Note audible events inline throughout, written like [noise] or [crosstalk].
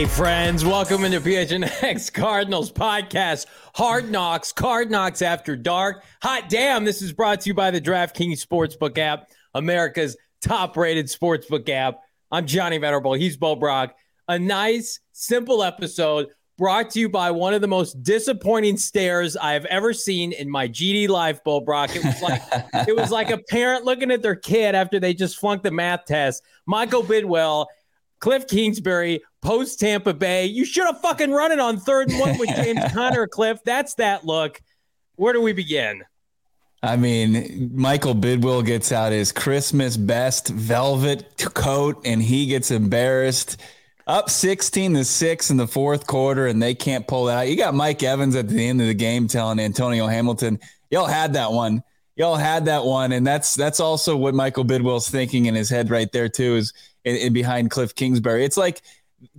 Hey, friends, welcome into PHNX [laughs] Cardinals podcast. Hard Knocks, Card Knocks After Dark. Hot damn, this is brought to you by the DraftKings Sportsbook app, America's top rated sportsbook app. I'm Johnny Venerable. He's Bo Brack. A nice, simple episode brought to you by one of the most disappointing stares I have ever seen in my GD life, Bo Brack. It was like it was like a parent looking at their kid after they just flunked the math test. Michael Bidwill, Cliff Kingsbury, post Tampa Bay. You should have fucking run it on third and one with James [laughs] Conner, Cliff. That's that look. Where do we begin? I mean, Michael Bidwill gets out his Christmas best velvet coat and he gets embarrassed. Up 16 to 6 in the fourth quarter, and they can't pull that out. You got Mike Evans at the end of the game telling Antonio Hamilton, Y'all had that one. Y'all had that one. And that's that's also what Michael Bidwill's thinking in his head right there, too, is in, in behind Cliff Kingsbury. It's like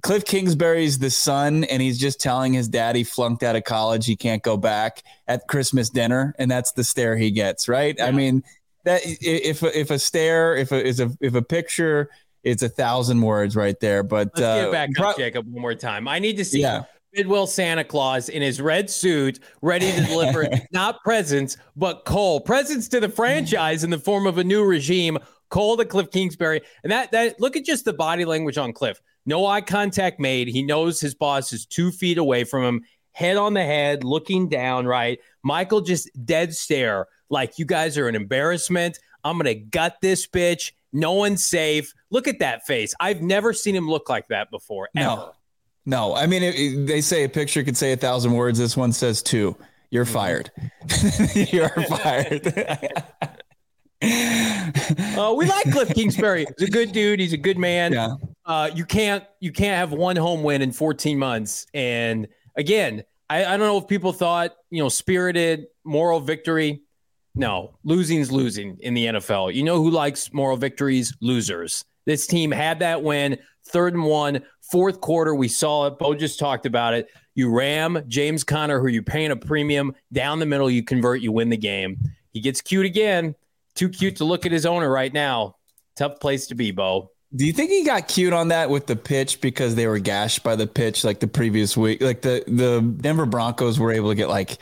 Cliff Kingsbury's the son, and he's just telling his dad he flunked out of college, he can't go back at Christmas dinner, and that's the stare he gets, right? Yeah. I mean, that if if a stare, if a is a if a picture, it's a thousand words right there. But let's uh, get back up, Jacob, one more time. I need to see yeah. Bidwill Santa Claus in his red suit, ready to deliver [laughs] not presents, but coal. Presents to the franchise in the form of a new regime. Coal to Cliff Kingsbury. And that that look at just the body language on Cliff. No eye contact made. He knows his boss is two feet away from him, head on the head, looking down, right? Michael just dead stare, like you guys are an embarrassment. I'm gonna gut this bitch. No one's safe. Look at that face. I've never seen him look like that before. Ever. No, no. I mean, it, it, they say a picture could say a thousand words. This one says two. You're mm-hmm. fired. [laughs] You're fired. [laughs] [laughs] uh, we like Cliff Kingsbury. He's a good dude. He's a good man. Yeah. Uh, you can't you can't have one home win in 14 months. And again, I, I don't know if people thought you know spirited moral victory. No, losing's losing in the NFL. You know who likes moral victories? Losers. This team had that win, third and one, fourth quarter. We saw it. Bo just talked about it. You ram James Conner, who you're paying a premium down the middle. You convert, you win the game. He gets cute again. Too cute to look at his owner right now. Tough place to be, Bo. Do you think he got cute on that with the pitch because they were gashed by the pitch like the previous week? Like the the Denver Broncos were able to get like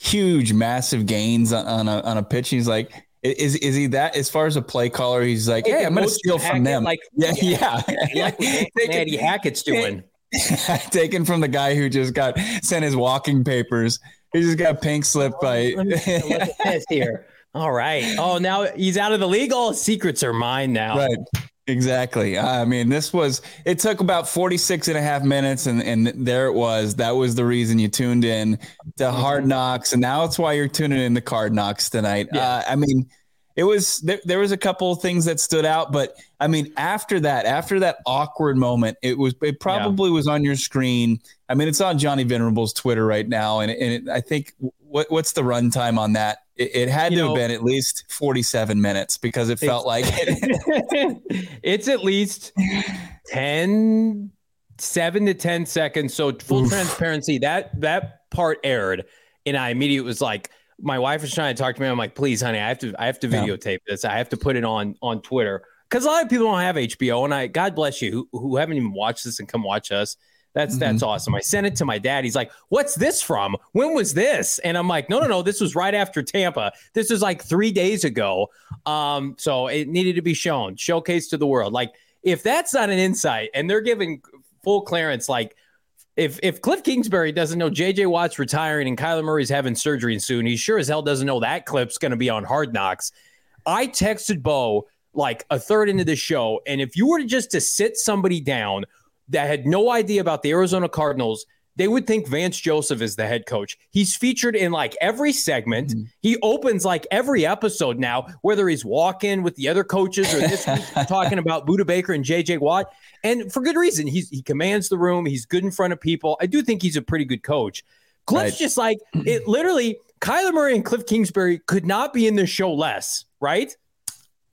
huge, massive gains on, on a on a pitch. He's like, is is he that as far as a play caller? He's like, yeah, I'm going to steal from them. Like, yeah, yeah, yeah. [laughs] like what Eddie Hackett's doing. [laughs] Taken from the guy who just got sent his walking papers. He just got pink slipped by. Look at this here. [laughs] All right. Oh, now he's out of the league. All secrets are mine now. Right. Exactly. I mean, this was, it took about 46 and a half minutes, and, and there it was. That was the reason you tuned in to Hard Knocks. And now it's why you're tuning in to Card Knocks tonight. Yeah. Uh, I mean, it was, there, there was a couple of things that stood out, but I mean, after that, after that awkward moment, it was, it probably yeah. was on your screen. I mean, it's on Johnny Venerable's Twitter right now. And, and it, I think, what, what's the runtime on that? It, it had to know, have been at least 47 minutes because it felt like it. [laughs] [laughs] it's at least 10, seven to 10 seconds. So full Oof. transparency, that that part aired, and I immediately was like, my wife was trying to talk to me. I'm like, please, honey, I have to, I have to videotape yeah. this. I have to put it on on Twitter because a lot of people don't have HBO, and I, God bless you, who, who haven't even watched this and come watch us. That's that's mm-hmm. awesome. I sent it to my dad. He's like, "What's this from? When was this?" And I'm like, "No, no, no. This was right after Tampa. This was like three days ago. Um, so it needed to be shown, showcased to the world. Like, if that's not an insight, and they're giving full clearance, like." If, if Cliff Kingsbury doesn't know JJ Watt's retiring and Kyler Murray's having surgery soon, he sure as hell doesn't know that clip's going to be on Hard Knocks. I texted Bo like a third into the show, and if you were to just to sit somebody down that had no idea about the Arizona Cardinals, they would think Vance Joseph is the head coach. He's featured in like every segment. Mm-hmm. He opens like every episode now, whether he's walking with the other coaches or this week [laughs] talking about Budda Baker and JJ Watt. And for good reason. He's he commands the room. He's good in front of people. I do think he's a pretty good coach. Cliff's right. just like it literally, Kyler Murray and Cliff Kingsbury could not be in this show less, right?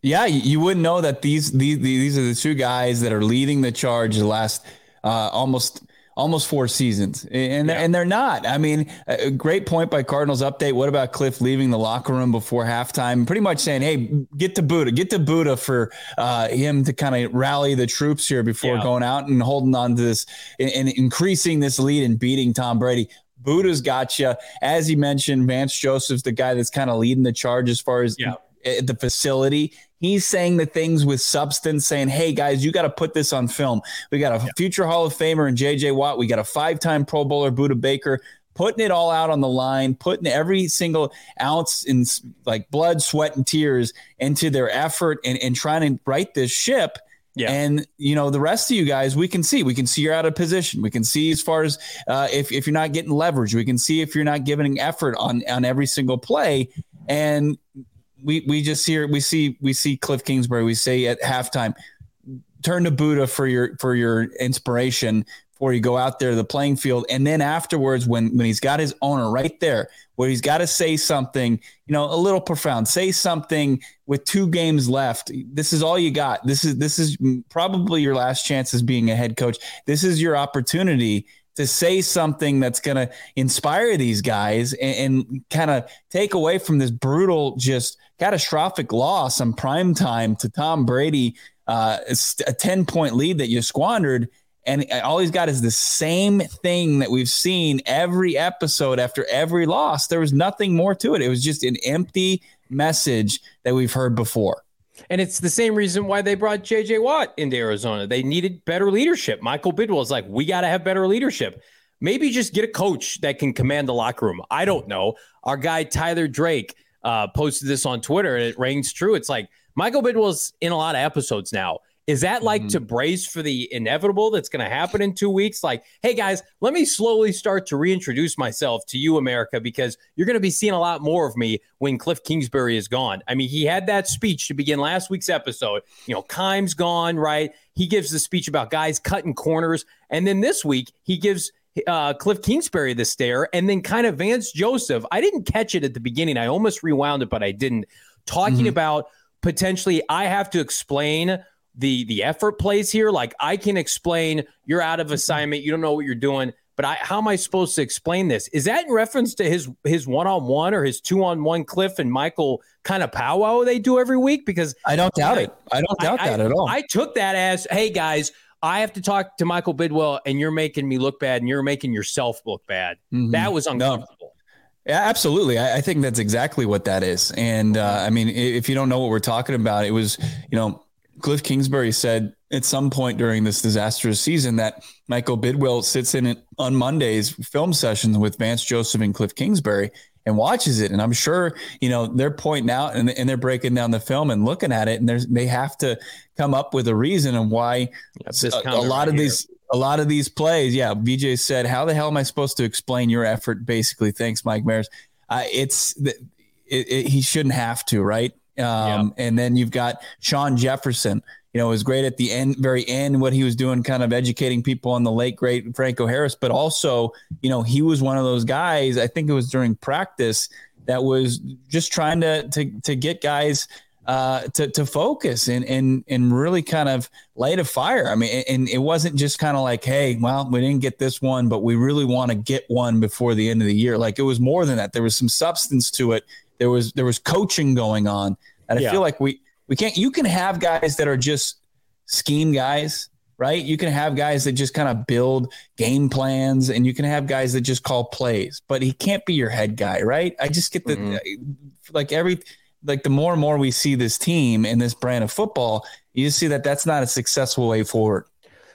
Yeah, you wouldn't know that these these these are the two guys that are leading the charge the last uh, almost almost four seasons, and yeah. and they're not. I mean, a great point by Cardinals update. What about Cliff leaving the locker room before halftime? Pretty much saying, "Hey, get to Budda, get to Budda for uh, him to kind of rally the troops here before yeah. going out and holding on to this and, and increasing this lead and beating Tom Brady." Budda's got you. As he mentioned, Vance Joseph's the guy that's kind of leading the charge as far as yeah. the facility. He's saying the things with substance, saying, hey, guys, you got to put this on film. We got a yeah. future Hall of Famer and JJ Watt. We got a five time Pro Bowler, Budda Baker, putting it all out on the line, putting every single ounce in like blood, sweat, and tears into their effort and, and trying to right this ship. Yeah. And you know the rest of you guys, we can see. We can see you're out of position. We can see as far as uh, if if you're not getting leverage. We can see if you're not giving effort on on every single play. And we we just hear we see we see Cliff Kingsbury. We say at halftime, turn to Budda for your for your inspiration before you go out there to the playing field, and then afterwards, when when he's got his owner right there, where he's got to say something, you know, a little profound. Say something with two games left. This is all you got. This is this is probably your last chance as being a head coach. This is your opportunity to say something that's going to inspire these guys and, and kind of take away from this brutal, just catastrophic loss on prime time to Tom Brady, uh, a 10 point lead that you squandered. And all he's got is the same thing that we've seen every episode after every loss. There was nothing more to it. It was just an empty message that we've heard before. And it's the same reason why they brought JJ Watt into Arizona. They needed better leadership. Michael Bidwill is like, we got to have better leadership. Maybe just get a coach that can command the locker room. I don't know. Our guy Tyler Drake uh, posted this on Twitter, and it rings true. It's like Michael Bidwill's in a lot of episodes now. Is that like mm-hmm. to brace for the inevitable that's going to happen in two weeks? Like, hey guys, let me slowly start to reintroduce myself to you, America, because you're going to be seeing a lot more of me when Cliff Kingsbury is gone. I mean, he had that speech to begin last week's episode. You know, Keim's gone, right? He gives the speech about guys cutting corners. And then this week, he gives uh, Cliff Kingsbury the stare, and then kind of Vance Joseph. I didn't catch it at the beginning. I almost rewound it, but I didn't. Talking mm-hmm. about potentially, I have to explain the the effort plays here. Like I can explain, you're out of mm-hmm. assignment, you don't know what you're doing. But I, how am I supposed to explain this? Is that in reference to his his one on one or his two on one Cliff and Michael kind of powwow they do every week? Because I don't doubt I, it. I don't doubt I, that at all. I took that as, hey guys, I have to talk to Michael Bidwill, and you're making me look bad, and you're making yourself look bad. Mm-hmm. That was uncomfortable. No. Yeah, absolutely. I, I, think that's exactly what that is. And uh, I mean, if you don't know what we're talking about, it was, you know, Cliff Kingsbury said at some point during this disastrous season that Michael Bidwill sits in on Mondays film sessions with Vance Joseph and Cliff Kingsbury and watches it. And I'm sure, you know, they're pointing out and, and they're breaking down the film and looking at it. And there's, they have to come up with a reason and why a, a, lot right of here. these, a lot of these plays. Yeah. VJ said, how the hell am I supposed to explain your effort? Basically. Thanks, Mike Maris. Uh, it's, it, it, he shouldn't have to, right? Um, And then you've got Shawn Jefferson. You know, it was great at the end, very end, what he was doing, kind of educating people on the late great Franco Harris. But also, you know, he was one of those guys. I think it was during practice that was just trying to to to get guys uh, to to focus and and and really kind of light a fire. I mean, and it wasn't just kind of like, hey, well, we didn't get this one, but we really want to get one before the end of the year. Like it was more than that. There was some substance to it there was there was coaching going on, and I yeah. feel like we we can't. You can have guys that are just scheme guys, right? You can have guys that just kind of build game plans, and you can have guys that just call plays. But he can't be your head guy, right? I just get the mm-hmm. like every like the more and more we see this team and this brand of football, you see that that's not a successful way forward.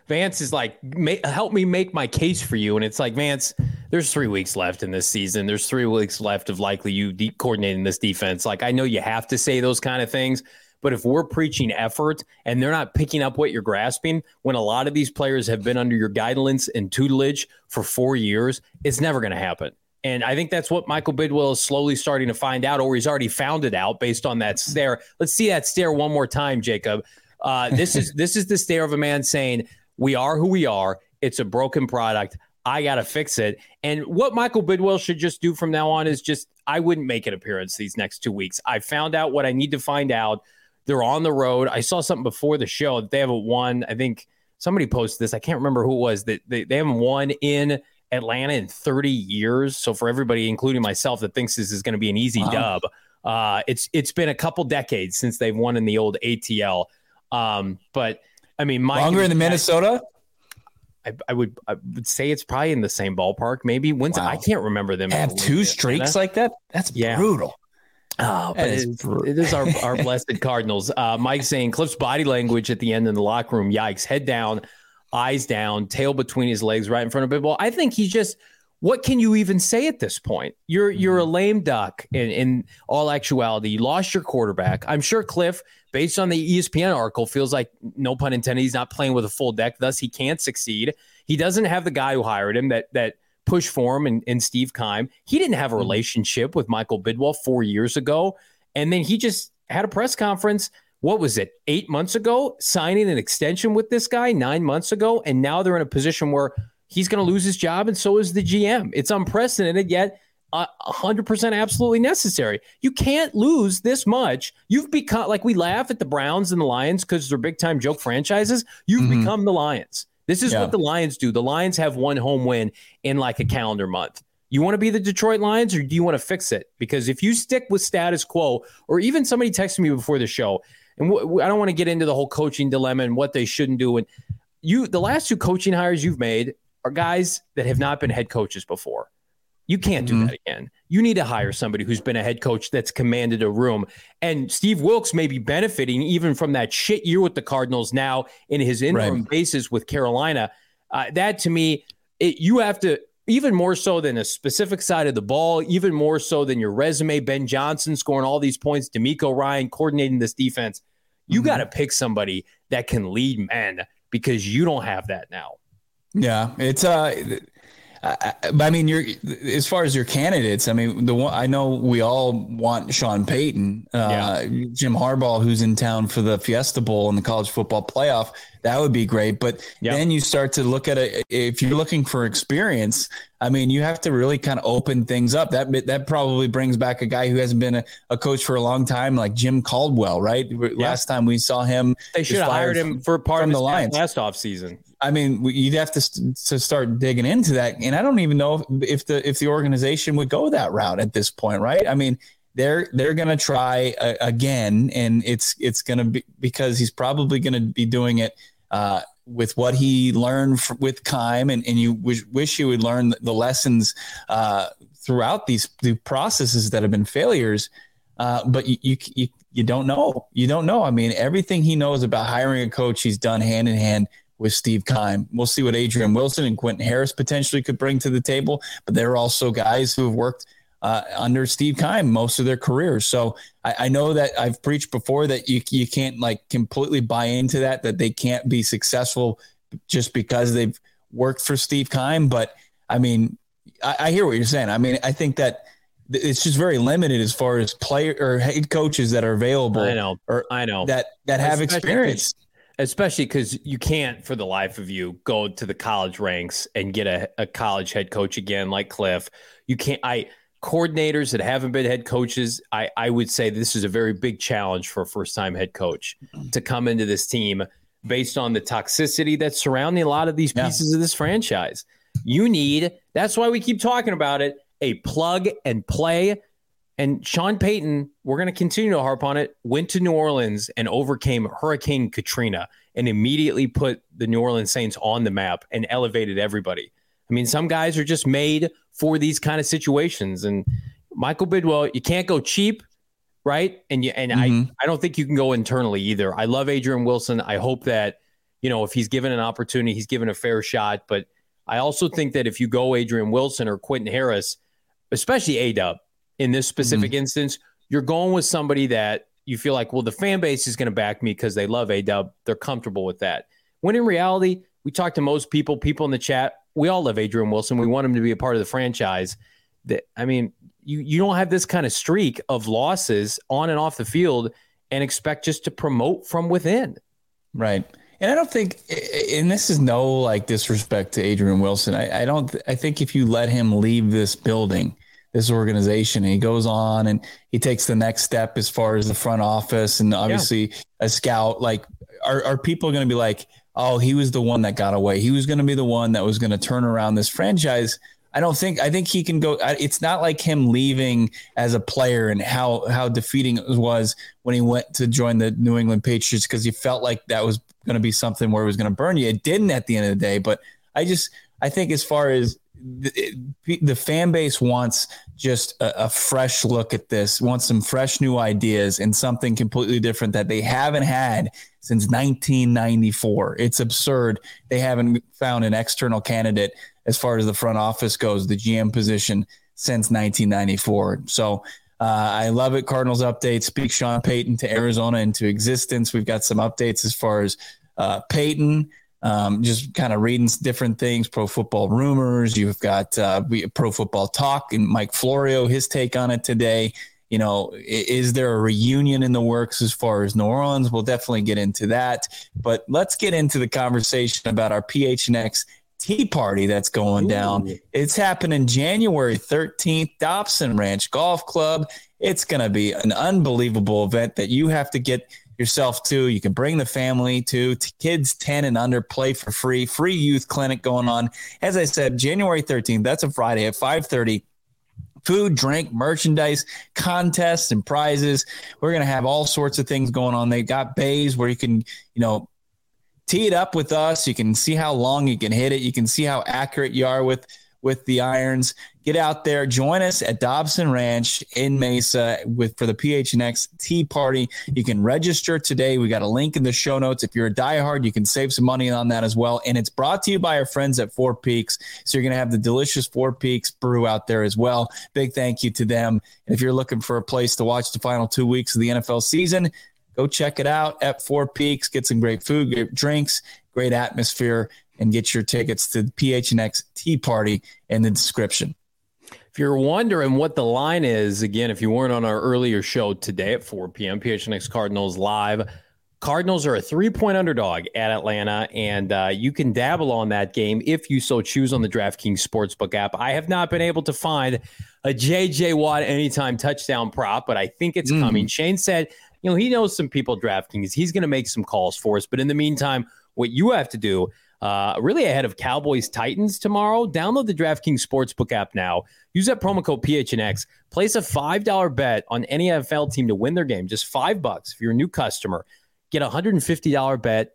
Vance is like, help me make my case for you. And it's like, Vance, there's three weeks left in this season. There's three weeks left of likely you de- coordinating this defense. Like, I know you have to say those kind of things, but if we're preaching effort and they're not picking up what you're grasping, when a lot of these players have been under your guidance and tutelage for four years, it's never going to happen. And I think that's what Michael Bidwill is slowly starting to find out, or he's already found it out based on that stare. Let's see that stare one more time, Jacob. Uh, this is [laughs] this is the stare of a man saying, we are who we are. It's a broken product. I got to fix it. And what Michael Bidwill should just do from now on is just, I wouldn't make an appearance these next two weeks. I found out what I need to find out. They're on the road. I saw something before the show that they haven't won, I think, somebody posted this. I can't remember who it was that they, they haven't won in Atlanta in 30 years. So for everybody, including myself, that thinks this is going to be an easy wow. dub, uh, it's it's been a couple decades since they've won in the old ATL. Um, but I mean, Mike, longer in the Minnesota. I, I, would I would say it's probably in the same ballpark. Maybe when's wow. I can't remember them. Have two streaks like that. That's yeah. brutal. Oh, but it is, it is our, our [laughs] blessed Cardinals. Uh, Mike saying Cliff's body language at the end in the locker room. Yikes! Head down, eyes down, tail between his legs, right in front of Bidwill. I think he's just. What can you even say at this point? You're you're a mm-hmm. lame duck in, in all actuality. You lost your quarterback. I'm sure Cliff, based on the ESPN article, feels like no pun intended. He's not playing with a full deck, thus he can't succeed. He doesn't have the guy who hired him that that push for him and, and Steve Keim. He didn't have a mm-hmm. relationship with Michael Bidwill four years ago. And then he just had a press conference. What was it, eight months ago, signing an extension with this guy nine months ago. And now they're in a position where he's going to lose his job, and so is the GM. It's unprecedented, yet uh, 100% absolutely necessary. You can't lose this much. You've become like we laugh at the Browns and the Lions because they're big time joke franchises. You've mm-hmm. become the Lions. This is yeah. what the Lions do. The Lions have one home win in like a calendar month. You want to be the Detroit Lions or do you want to fix it? Because if you stick with status quo, or even somebody texted me before the show, and w- I don't want to get into the whole coaching dilemma and what they shouldn't do. And you, the last two coaching hires you've made are guys that have not been head coaches before. You can't do mm-hmm. that again. You need to hire somebody who's been a head coach that's commanded a room. And Steve Wilks may be benefiting even from that shit year with the Cardinals now in his interim right. basis with Carolina. Uh, that to me, it, you have to even more so than a specific side of the ball, even more so than your resume. Ben Johnson scoring all these points, DeMeco Ryan coordinating this defense. You mm-hmm. got to pick somebody that can lead men because you don't have that now. Yeah, it's uh I, I, mean, you're as far as your candidates. I mean, the one I know we all want Sean Payton, uh, yeah. Jim Harbaugh, who's in town for the Fiesta Bowl and the college football playoff. That would be great. But yep. then you start to look at it. If you're looking for experience, I mean, you have to really kind of open things up. That that probably brings back a guy who hasn't been a, a coach for a long time, like Jim Caldwell, right? Last time we saw him, they should have hired him for part of the Lions last off season. I mean, you'd have to to start digging into that, and I don't even know if the if the organization would go that route at this point, right? I mean, they're they're going to try again, and it's it's going to be because he's probably going to be doing it uh, with what he learned f- with Keim, and and you wish, wish you would learn the lessons uh, throughout these the processes that have been failures. Uh, but you, you you you don't know. You don't know. I mean, everything he knows about hiring a coach, he's done hand in hand with Steve Keim. We'll see what Adrian Wilson and Quentin Harris potentially could bring to the table, but they're also guys who have worked uh, under Steve Keim most of their careers. So I, I, know that I've preached before that you you can't like completely buy into that that they can't be successful just because they've worked for Steve Keim. But I mean, I, I hear what you're saying. I mean, I think that it's just very limited as far as player or head coaches that are available. I know. Or I know that that have Especially experience especially because you can't for the life of you go to the college ranks and get a, a college head coach again like cliff. You can't i coordinators that haven't been head coaches i i would say this is a very big challenge for a first time head coach mm-hmm. to come into this team based on the toxicity that's surrounding a lot of these pieces yeah. of this franchise. You need that's why we keep talking about it a plug and play. And Sean Payton, we're going to continue to harp on it, went to New Orleans and overcame Hurricane Katrina and immediately put the New Orleans Saints on the map and elevated everybody. I mean, some guys are just made for these kind of situations. And Michael Bidwill, you can't go cheap, right? And you, and mm-hmm. I, I don't think you can go internally either. I love Adrian Wilson. I hope that, you know, if he's given an opportunity, he's given a fair shot. But I also think that if you go Adrian Wilson or Quentin Harris, especially A Dub, in this specific mm-hmm. instance, you're going with somebody that you feel like, well, the fan base is going to back me because they love A Dub. They're comfortable with that. When in reality, we talk to most people, people in the chat, we all love Adrian Wilson. We want him to be a part of the franchise. That I mean, you you don't have this kind of streak of losses on and off the field and expect just to promote from within. Right. And I don't think, and this is no like disrespect to Adrian Wilson. I, I don't. I think if you let him leave this building, this organization. And he goes on and he takes the next step as far as the front office and obviously yeah. a scout. Like, are, are people going to be like, oh, he was the one that got away. He was going to be the one that was going to turn around this franchise. I don't think I think he can go. It's not like him leaving as a player and how how defeating it was when he went to join the New England Patriots because he felt like that was going to be something where it was going to burn you. It didn't at the end of the day, but I just I think as far as the, the fan base wants just a, a, fresh look at this, wants some fresh new ideas and something completely different that they haven't had since 1994. It's absurd. They haven't found an external candidate as far as the front office goes, the GM position since 1994. So uh, I love it. Cardinals update. Speak Sean Payton to Arizona into existence. We've got some updates as far as uh, Payton. Um, just kind of reading different things, pro football rumors. You've got uh, pro football talk and Mike Florio, his take on it today. You know, is there a reunion in the works as far as New Orleans? We'll definitely get into that. But let's get into the conversation about our PHNX Tee Party that's going Ooh. down. It's happening January 13th, Dobson Ranch Golf Club. It's going to be an unbelievable event that you have to get yourself too. You can bring the family to. Kids 10 and under play for free. Free youth clinic going on. As I said, January 13th, that's a Friday at 5:30 food, drink, merchandise, contests, and prizes. We're going to have all sorts of things going on. They've got bays where you can, you know, tee it up with us. You can see how long you can hit it. You can see how accurate you are with with the irons. Get out there, join us at Dobson Ranch in Mesa with for the PHNX Tee Party. You can register today. We got a link in the show notes. If you're a diehard, you can save some money on that as well. And it's brought to you by our friends at Four Peaks. So you're going to have the delicious Four Peaks brew out there as well. Big thank you to them. And if you're looking for a place to watch the final two weeks of the NFL season, Go check it out at Four Peaks. Get some great food, great drinks, great atmosphere, and get your tickets to the PHNX Tee Party in the description. If you're wondering what the line is, again, if you weren't on our earlier show today at 4 p.m., PHNX Cardinals live. Cardinals are a three point underdog at Atlanta, and uh, you can dabble on that game if you so choose on the DraftKings Sportsbook app. I have not been able to find a JJ Watt anytime touchdown prop, but I think it's mm. coming. Shane said you know, he knows some people DraftKings. He's going to make some calls for us. But in the meantime, what you have to do, uh, really ahead of Cowboys Titans tomorrow, download the DraftKings Sportsbook app now. Use that promo code PHNX. Place a $5 bet on any NFL team to win their game. Just five bucks if you're a new customer. Get a $150 bet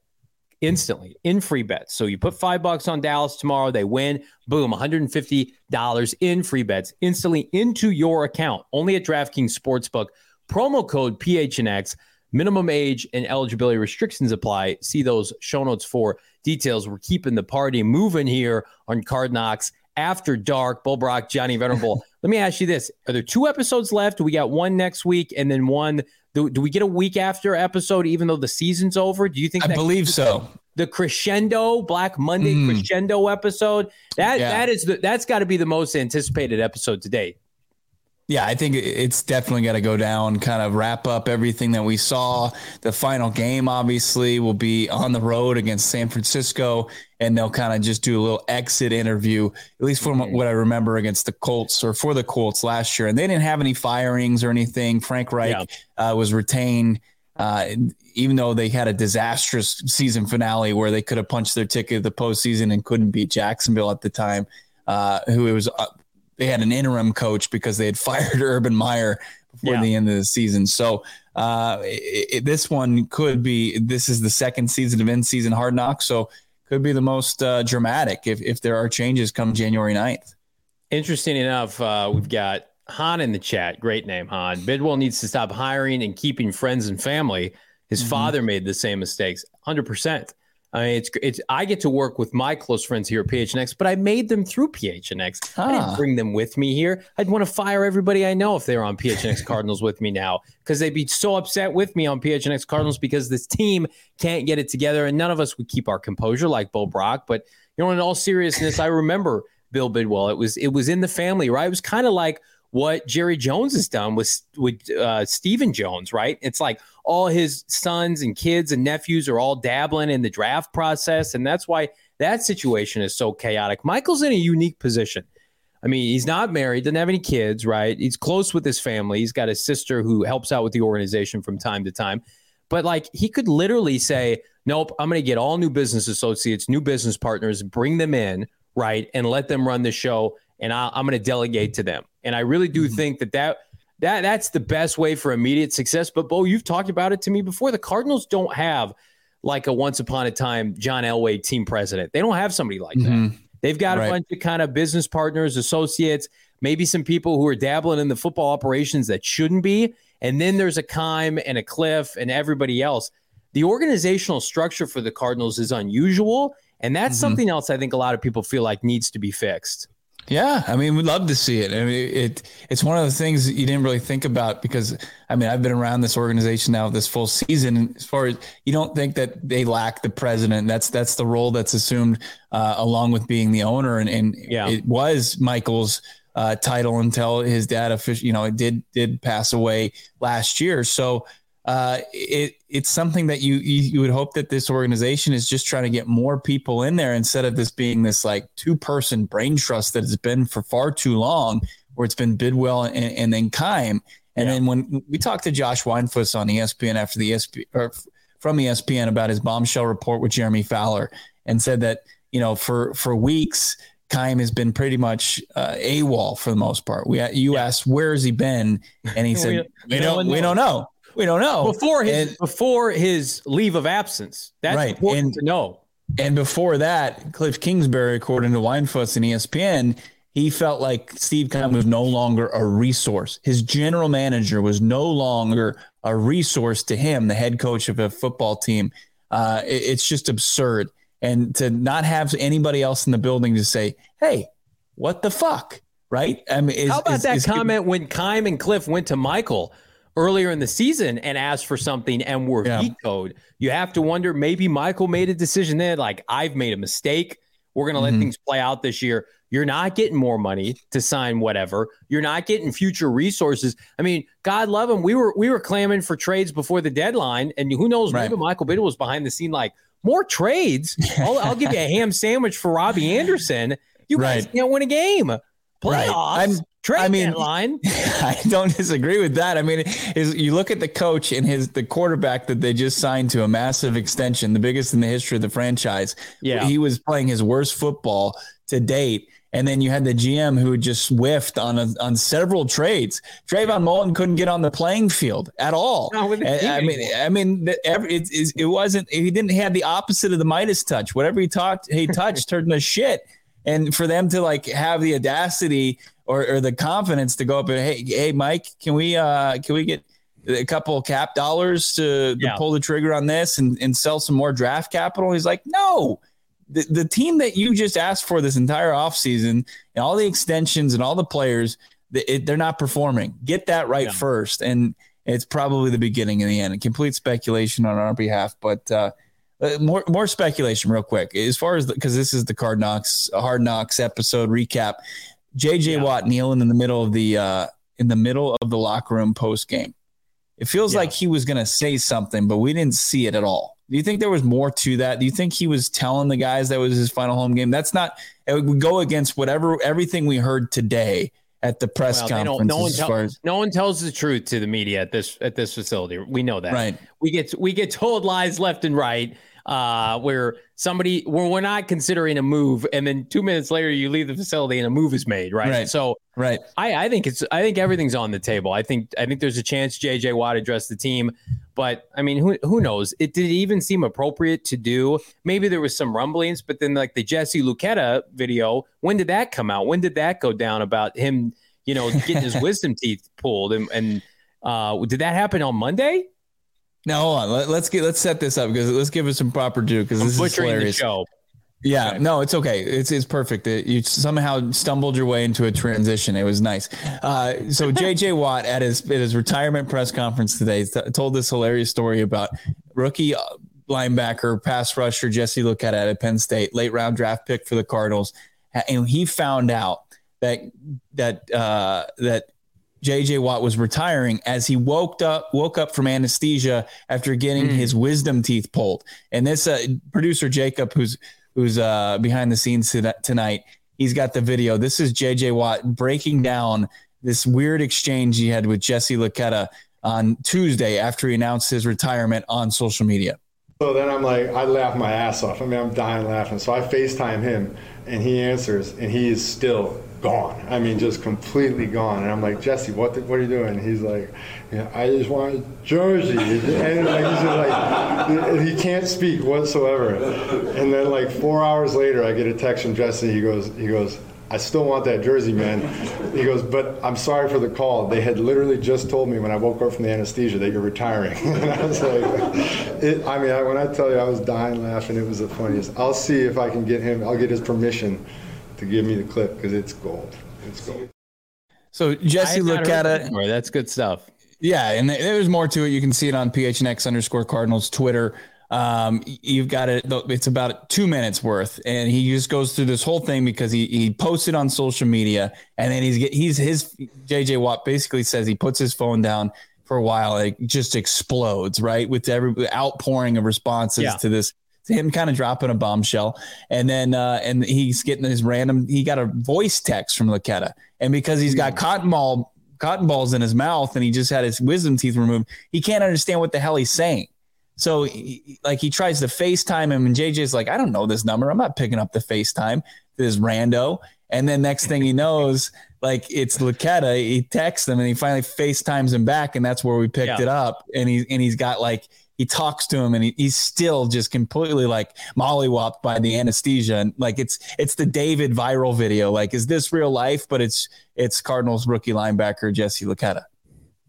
instantly in free bets. So you put five bucks on Dallas tomorrow, they win, boom, $150 in free bets instantly into your account. Only at DraftKings Sportsbook Promo code PHNX. Minimum age and eligibility restrictions apply. See those show notes for details. We're keeping the party moving here on Card Knocks after dark. Bull Brack, Johnny Venerable. [laughs] Let me ask you this: Are there two episodes left? We got one next week, and then one. Do, do we get a week after episode, even though the season's over? Do you think? I believe so. The crescendo Black Monday mm. crescendo episode that yeah. that is the, that's got to be the most anticipated episode to date. Yeah, I think it's definitely got to go down, kind of wrap up everything that we saw. The final game, obviously, will be on the road against San Francisco, and they'll kind of just do a little exit interview, at least from what I remember against the Colts or for the Colts last year. And they didn't have any firings or anything. Frank Reich yeah. uh, was retained, uh, even though they had a disastrous season finale where they could have punched their ticket to the postseason and couldn't beat Jacksonville at the time. Uh, who it was uh, they had an interim coach because they had [laughs] fired Urban Meyer before yeah. the end of the season. So uh, it, it, this one could be. This is the second season of in season Hard Knocks, so could be the most uh, dramatic if if there are changes come January 9th. Interesting enough, uh, we've got Han in the chat. Great name, Han. Bidwill needs to stop hiring and keeping friends and family. His mm-hmm. father made the same mistakes. Hundred percent. I mean, it's it's. I get to work with my close friends here at PHNX, but I made them through PHNX. I didn't ah. bring them with me here. I'd want to fire everybody I know if they were on PHNX [laughs] Cardinals with me now, because they'd be so upset with me on PHNX Cardinals because this team can't get it together, and none of us would keep our composure like Bo Brack. But you know, in all seriousness, I remember Bill Bidwill. It was it was in the family, right? It was kind of like what Jerry Jones has done with with uh, Stephen Jones, right? It's like all his sons and kids and nephews are all dabbling in the draft process, and that's why that situation is so chaotic. Michael's in a unique position. I mean, he's not married, doesn't have any kids, right? He's close with his family. He's got a sister who helps out with the organization from time to time. But like he could literally say, Nope, I'm going to get all new business associates, new business partners, bring them in, right, and let them run the show, and I, am going to delegate to them. And I really do mm-hmm. think that that that that's the best way for immediate success. But Bo, you've talked about it to me before. The Cardinals don't have like a once upon a time John Elway team president. They don't have somebody like mm-hmm. that. They've got right. a bunch of kind of business partners, associates, maybe some people who are dabbling in the football operations that shouldn't be. And then there's a Keim and a Cliff and everybody else. The organizational structure for the Cardinals is unusual. And that's mm-hmm. something else I think a lot of people feel like needs to be fixed. Yeah, I mean, we'd love to see it. I mean, it it's one of the things you didn't really think about because I mean, I've been around this organization now this full season. As far as you don't think that they lack the president, that's that's the role that's assumed uh, along with being the owner. And, and yeah. it was Michael's uh, title until his dad, official, you know, it did did pass away last year. So uh, it it's something that you, you, you would hope that this organization is just trying to get more people in there instead of this being this like two person brain trust that has been for far too long, where it's been Bidwill and, and then Keim. And yeah. then when we talked to Josh Weinfuss on ESPN after the ESPN or from ESPN about his bombshell report with Jeremy Fowler, and said that you know for for weeks Keim has been pretty much uh, AWOL for the most part. We you yeah. asked where has he been, and he [laughs] said we, we don't we don't know. We don't know before his and, before his leave of absence. That's right. important and, to know. And before that, Cliff Kingsbury, according to Weinfuss and ESPN, he felt like Steve Keim was no longer a resource. His general manager was no longer a resource to him, the head coach of a football team. Uh, it, it's just absurd. And to not have anybody else in the building to say, "Hey, what the fuck?" Right? I mean, is, how about is, that is, comment when Keim and Cliff went to Michael? Earlier in the season and asked for something and were yeah. vetoed. You have to wonder maybe Michael made a decision then, like, I've made a mistake. We're going to let mm-hmm. things play out this year. You're not getting more money to sign whatever. You're not getting future resources. I mean, God love him. We were we were clamming for trades before the deadline, and who knows? Right. Maybe Michael Biddle was behind the scene, like more trades. [laughs] I'll, I'll give you a ham sandwich for Robbie Anderson. You guys right. can't win a game. Playoffs. Right. Trade I mean, line. [laughs] I don't disagree with that. I mean, is you look at the coach and his the quarterback that they just signed to a massive extension, the biggest in the history of the franchise. Yeah, he was playing his worst football to date. And then you had the GM who just whiffed on a, on several trades. Trayvon Mullen couldn't get on the playing field at all. I mean, I mean, it, it, it wasn't. He didn't have the opposite of the Midas touch. Whatever he talked, he touched turned to shit. And for them to like have the audacity or, or the confidence to go up and hey, hey, Mike, can we uh, can we get a couple cap dollars to, yeah. to pull the trigger on this and, and sell some more draft capital? He's like, no. The, the team that you just asked for this entire offseason and all the extensions and all the players, it, they're not performing. Get that right yeah. first. And it's probably the beginning and the end. Complete speculation on our behalf, but uh, uh, more more speculation, real quick. As far as because this is the Card Knocks Hard Knocks episode recap. JJ yeah. Watt kneeling in the middle of the uh, in the middle of the locker room post game. It feels yeah. like he was going to say something, but we didn't see it at all. Do you think there was more to that? Do you think he was telling the guys that was his final home game? That's not. It would go against whatever everything we heard today at the press well, conference. No one, tell, as, no one tells the truth to the media at this at this facility. We know that. Right. We get we get told lies left and right uh, where somebody where we're not considering a move, and then two minutes later you leave the facility and a move is made, right? right. So, right, I, I think it's I think everything's on the table. I think I think there's a chance JJ Watt addressed the team, but I mean, who who knows? It did it even seem appropriate to do. Maybe there was some rumblings, but then like the Jesse Luketa video, when did that come out? When did that go down about him? You know, getting his [laughs] wisdom teeth pulled, and, and uh, did that happen on Monday? Now hold on. Let, us get let's set this up because let's give it some proper due because this is hilarious. Show. Yeah, okay. no, it's okay. It's it's perfect. It, you somehow stumbled your way into a transition. It was nice. Uh, so [laughs] JJ Watt at his at his retirement press conference today t- told this hilarious story about rookie uh, linebacker, pass rusher Jesse Luketa at Penn State, late round draft pick for the Cardinals, and he found out that that uh, that JJ Watt was retiring as he woke up woke up from anesthesia after getting mm. his wisdom teeth pulled. And this uh, producer Jacob, who's who's uh, behind the scenes tonight, he's got the video. This is JJ Watt breaking down this weird exchange he had with Jesse Luketa on Tuesday after he announced his retirement on social media. So then I'm like, I laugh my ass off. I mean, I'm dying laughing. So I FaceTime him, and he answers, and he is still gone. I mean, just completely gone. And I'm like, Jesse, what the, what are you doing? And he's like, yeah, I just want a jersey. And like, he's like, he can't speak whatsoever. And then like four hours later, I get a text from Jesse. He goes, he goes, I still want that jersey, man. He goes, but I'm sorry for the call. They had literally just told me when I woke up from the anesthesia that you're retiring. [laughs] and I was like, it, I mean, I, when I tell you I was dying laughing, it was the funniest. I'll see if I can get him, I'll get his permission to give me the clip because it's gold. It's gold. So Jesse look at it. That's good stuff. Yeah, and there's more to it. You can see it on PHNX underscore Cardinals Twitter. Um, you've got it. It's about two minutes worth, and he just goes through this whole thing because he he posted on social media, and then he's he's his JJ Watt basically says he puts his phone down for a while, it just explodes right with every outpouring of responses yeah. to this him kind of dropping a bombshell, and then uh, and he's getting his random. He got a voice text from Luketa, and because he's got cotton ball cotton balls in his mouth, and he just had his wisdom teeth removed, he can't understand what the hell he's saying. So, he, like, he tries to FaceTime him, and JJ's like, I don't know this number. I'm not picking up the FaceTime. This rando. And then next thing he knows, like it's Luketa. He texts him and he finally FaceTimes him back, and that's where we picked yeah. it up. And he and he's got like he talks to him and he, he's still just completely like mollywopped by the anesthesia. And like it's it's the David viral video. Like, is this real life? But it's it's Cardinals rookie linebacker Jesse Luketa.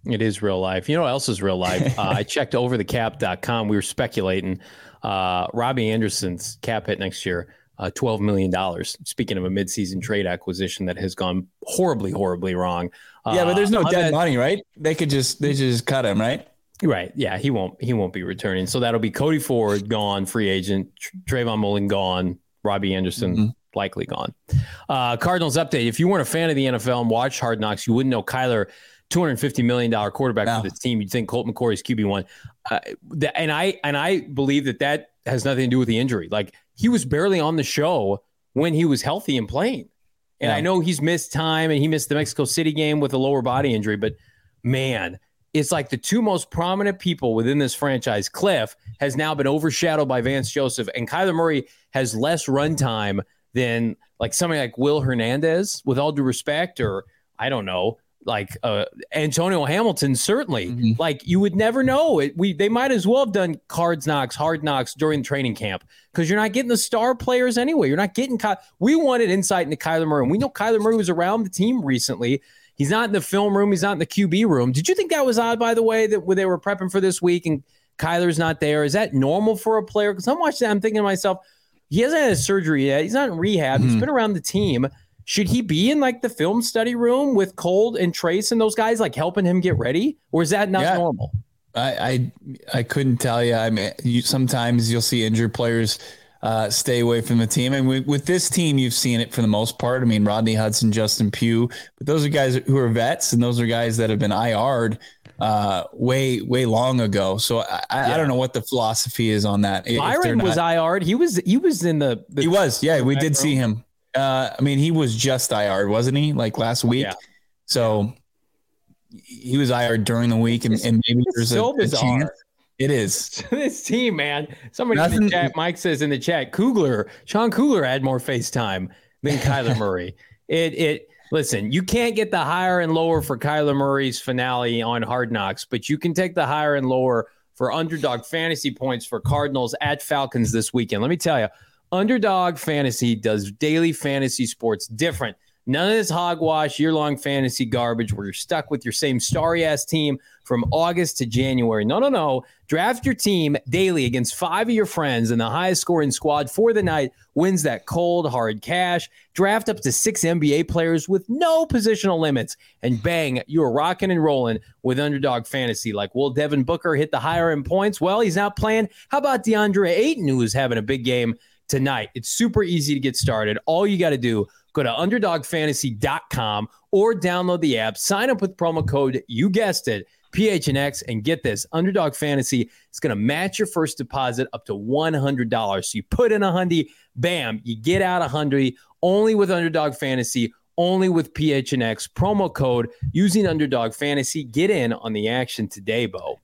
It is real life. You know what else is real life? [laughs] Uh, I checked overthecap.com. We were speculating uh, Robbie Anderson's cap hit next year, uh, $12 million. Speaking of a midseason trade acquisition that has gone horribly, horribly wrong. yeah, but there's no uh, dead money, right? They could just they just cut him, right? Right. Yeah, he won't he won't be returning. So that'll be Cody Ford gone, free agent, Trayvon Mullen gone, Robbie Anderson mm-hmm. likely gone. Uh, Cardinals update. If you weren't a fan of the NFL and watched Hard Knocks, you wouldn't know Kyler $250 million quarterback no. for this team. You'd think Colt McCoy is QB1. Uh, and I and I believe that that has nothing to do with the injury. Like he was barely on the show when he was healthy and playing. And yeah. I know he's missed time and he missed the Mexico City game with a lower body injury, but man, it's like the two most prominent people within this franchise. Cliff has now been overshadowed by Vance Joseph, and Kyler Murray has less runtime than like somebody like Will Hernandez, with all due respect, or I don't know, like uh, Antonio Hamilton, certainly. Mm-hmm. Like you would never know. It, we they might as well have done cards knocks, hard knocks during training camp because you're not getting the star players anyway. You're not getting. Ky- we wanted insight into Kyler Murray. And we know Kyler Murray was around the team recently. He's not in the film room. He's not in the QB room. Did you think that was odd, by the way, that when they were prepping for this week and Kyler's not there? Is that normal for a player? Because I'm watching that, I'm thinking to myself, he hasn't had a surgery yet. He's not in rehab. Mm-hmm. He's been around the team. Should he be in like the film study room with Colt and Trace and those guys, like helping him get ready, or is that not yeah. normal? I, I I couldn't tell you. I mean, you, sometimes you'll see injured players uh, stay away from the team, and with, with this team, you've seen it for the most part. I mean, Rodney Hudson, Justin Pugh, but those are guys who are vets, and those are guys that have been IR'd uh, way way long ago. So I, yeah. I, don't know what the philosophy is on that. Byron not, was IR'd. He was he was in the, the he was yeah. We did see him. Uh, I mean, he was just IR, wasn't he? Like last week. Yeah. So he was IR during the week, and, and maybe there's so a, a chance. It is [laughs] this team, man. Somebody Nothing, in the chat, Mike says in the chat, Kugler, Sean Kugler had more FaceTime than Kyler Murray. [laughs] It it listen, you can't get the higher and lower for Kyler Murray's finale on Hard Knocks, but you can take the higher and lower for underdog fantasy points for Cardinals at Falcons this weekend. Let me tell you, Underdog Fantasy does daily fantasy sports different. None of this hogwash, year long fantasy garbage where you're stuck with your same starry ass team from August to January. No, no, no. Draft your team daily against five of your friends, and the highest scoring squad for the night wins that cold, hard cash. Draft up to six NBA players with no positional limits, and bang, you're rocking and rolling with underdog fantasy. Like, will Devin Booker hit the higher end points? Well, he's not playing. How about DeAndre Ayton, who's having a big game? Tonight. It's super easy to get started. All you got to do, go to underdogfantasy.com or download the app, sign up with promo code, you guessed it, PHNX, and get this Underdog Fantasy is going to match your first deposit up to $100. So you put in a hundy, bam, you get out a hundred only with Underdog Fantasy. Only with PHNX promo code using Underdog Fantasy. Get in on the action today, Bo.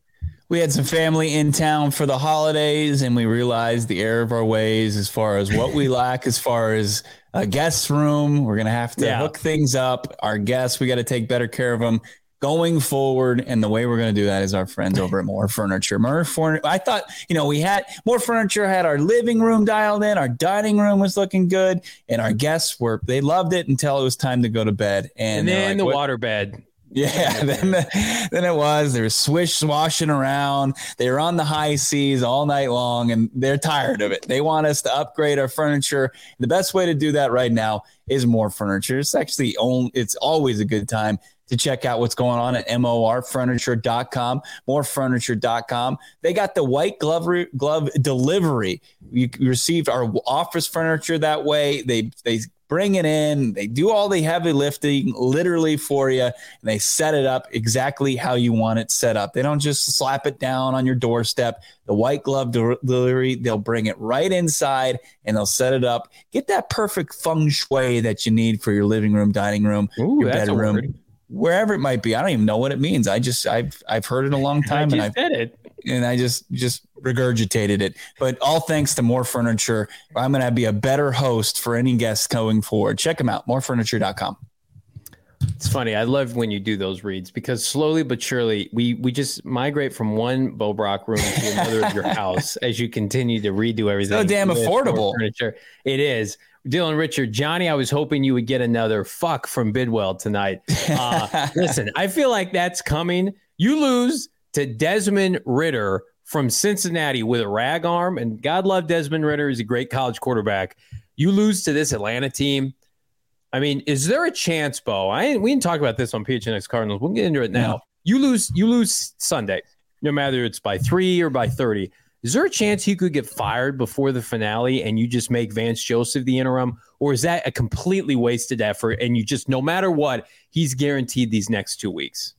We had some family in town for the holidays and we realized the error of our ways as far as what we [laughs] lack as far as a guest room. We're going to have to Yeah. hook things up. Our guests we got to take better care of them going forward and the way we're going to do that is our friends over at Mor Furniture. Mor Furniture i thought you know we had Mor Furniture had our living room dialed in our dining room was looking good and our guests were they loved it until it was time to go to bed. And, And then like, the "What- water bed. Yeah, then [laughs] then it was. They were swish swashing around. They were on the high seas all night long, and they're tired of it. They want us to upgrade our furniture. The best way to do that right now is Mor Furniture. It's actually only, it's always a good time to check out what's going on at morfurniture.com, morefurniture.com. They got the white glove re- glove delivery. You received our office furniture that way. They they bring it in. They do all the heavy lifting literally for you, and they set it up exactly how you want it set up. They don't just slap it down on your doorstep. The white glove del- delivery, they'll bring it right inside and they'll set it up. Get that perfect feng shui that you need for your living room, dining room, Ooh, your bedroom, wherever it might be. I don't even know what it means. I just I've I've heard it a long [laughs] I time, and I've said it. And I just just regurgitated it. But all thanks to Mor Furniture, I'm going to be a better host for any guests going forward. Check them out, morfurniture.com. It's funny. I love when you do those reads because slowly but surely we we just migrate from one Bo Brack room to another of your [laughs] house as you continue to redo everything. So damn affordable. Furniture. It is. Dylan Richard, Johnny, I was hoping you would get another fuck from Bidwill tonight. Uh, [laughs] listen, I feel like that's coming. You lose to Desmond Ridder from Cincinnati with a rag arm, and God love Desmond Ridder. He's a great college quarterback. You lose to this Atlanta team. I mean, is there a chance, Bo? I we didn't talk about this on PHNX Cardinals. We'll get into it now. No. You lose, you lose Sunday, no matter it's by three or by thirty. Is there a chance he could get fired before the finale and you just make Vance Joseph the interim, or is that a completely wasted effort and you just, no matter what, he's guaranteed these next two weeks?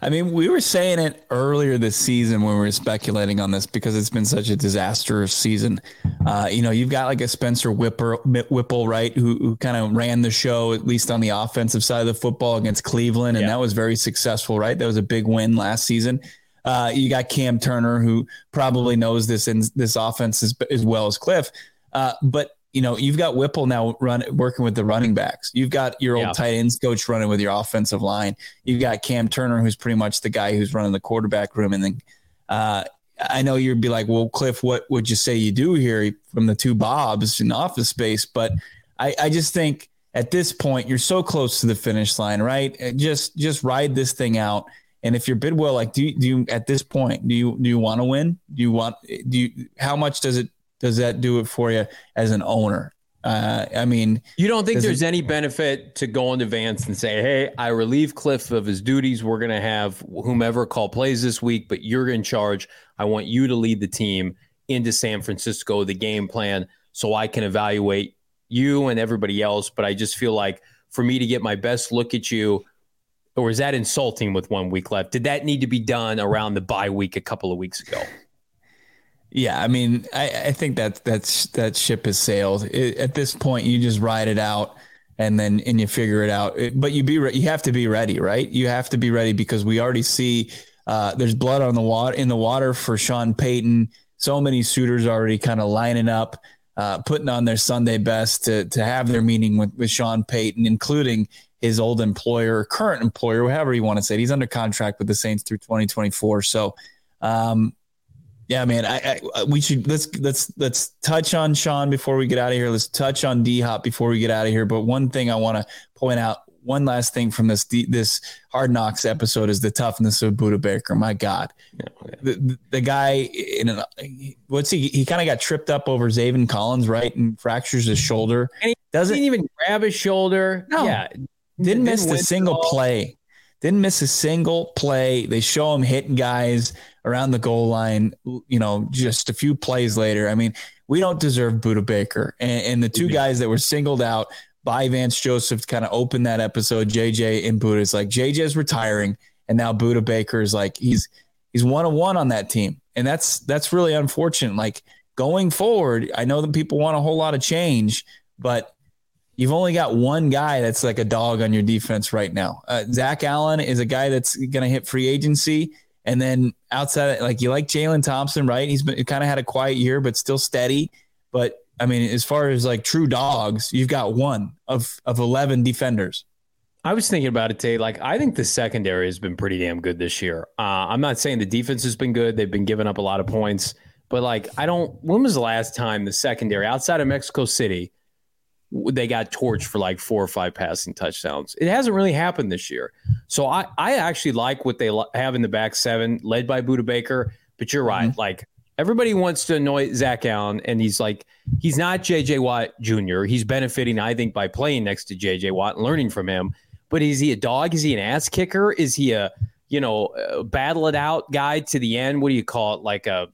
I mean, we were saying it earlier this season when we were speculating on this because it's been such a disastrous season. Uh, you know, you've got like a Spencer Whipper, Whipple, right, who, who kind of ran the show, at least on the offensive side of the football against Cleveland. And Yeah. that was very successful, right? That was a big win last season. Uh, you got Cam Turner, who probably knows this in this offense as, as well as Cliff. Uh, but you know, you've got Whipple now run working with the running backs. You've got your old Yeah. tight ends coach running with your offensive line. You've got Cam Turner, who's pretty much the guy who's running the quarterback room. And then uh, I know you'd be like, well, Cliff, what would you say you do here from the two Bobs in office space? But I, I just think at this point, you're so close to the finish line, right? Uh, Just just ride this thing out. And if you're Bidwill, like, do you, do you at this point, do you do you want to win? Do you want do you how much does it does that do it for you as an owner? Uh, I mean, You don't think Does it- there's any benefit to going to Vance and say, "Hey, I relieve Cliff of his duties. We're going to have whomever call plays this week, but you're in charge. I want you to lead the team into San Francisco, the game plan, so I can evaluate you and everybody else. But I just feel like for me to get my best look at you, or is that insulting with one week left? Did that need to be done around the bye week a couple of weeks ago? Yeah, I mean, I, I think that that's that ship has sailed. It, at this point, you just ride it out, and then and you figure it out. It- but you be re- you have to be ready, right? You have to be ready because we already see uh, there's blood on the water in the water for Sean Payton. So many suitors already kind of lining up, uh, putting on their Sunday best to to have their meeting with with Sean Payton, including his old employer, current employer, however you want to say. He's under contract with the Saints through 2024. So. Um, yeah, man. I, I uh, we should let's let's let's touch on Sean before we get out of here. Let's touch on D Hop before we get out of here. But one thing I want to point out, one last thing from this D- this Hard Knocks episode is the toughness of Budda Baker. My God, oh, the, the, the guy in an what's he? He kind of got tripped up over Zaven Collins, right, and fractures his shoulder. And he Doesn't Didn't even grab his shoulder. No. Yeah, didn't miss a single all. play. Didn't miss a single play. They show him hitting guys around the goal line, you know, just a few plays later. I mean, we don't deserve Budda Baker. And, and the two guys that were singled out by Vance Joseph to kind of open that episode, JJ and Budda, is like JJ's retiring, and now Budda Baker is like he's he's one on one on that team. And that's that's really unfortunate. Like going forward, I know that people want a whole lot of change, but you've only got one guy that's like a dog on your defense right now. Uh, Zach Allen is a guy that's going to hit free agency, And then outside, like you like Jalen Thompson, right? He's been kind of had a quiet year, but still steady. But I mean, as far as like true dogs, you've got one of of eleven defenders. I was thinking about it today. Like, I think the secondary has been pretty damn good this year. Uh, I'm not saying the defense has been good; they've been giving up a lot of points. But like, I don't. When was the last time the secondary outside of Mexico City they got torched for like four or five passing touchdowns? It hasn't really happened this year. So I I actually like what they have in the back seven, led by Budda Baker. But you're right. Mm-hmm. Like everybody wants to annoy Zach Allen, and he's like, he's not JJ Watt Jr. He's benefiting, I think, by playing next to JJ Watt and learning from him. But is he a dog? Is he an ass kicker? Is he a you know battle it out guy to the end? What do you call it? Like a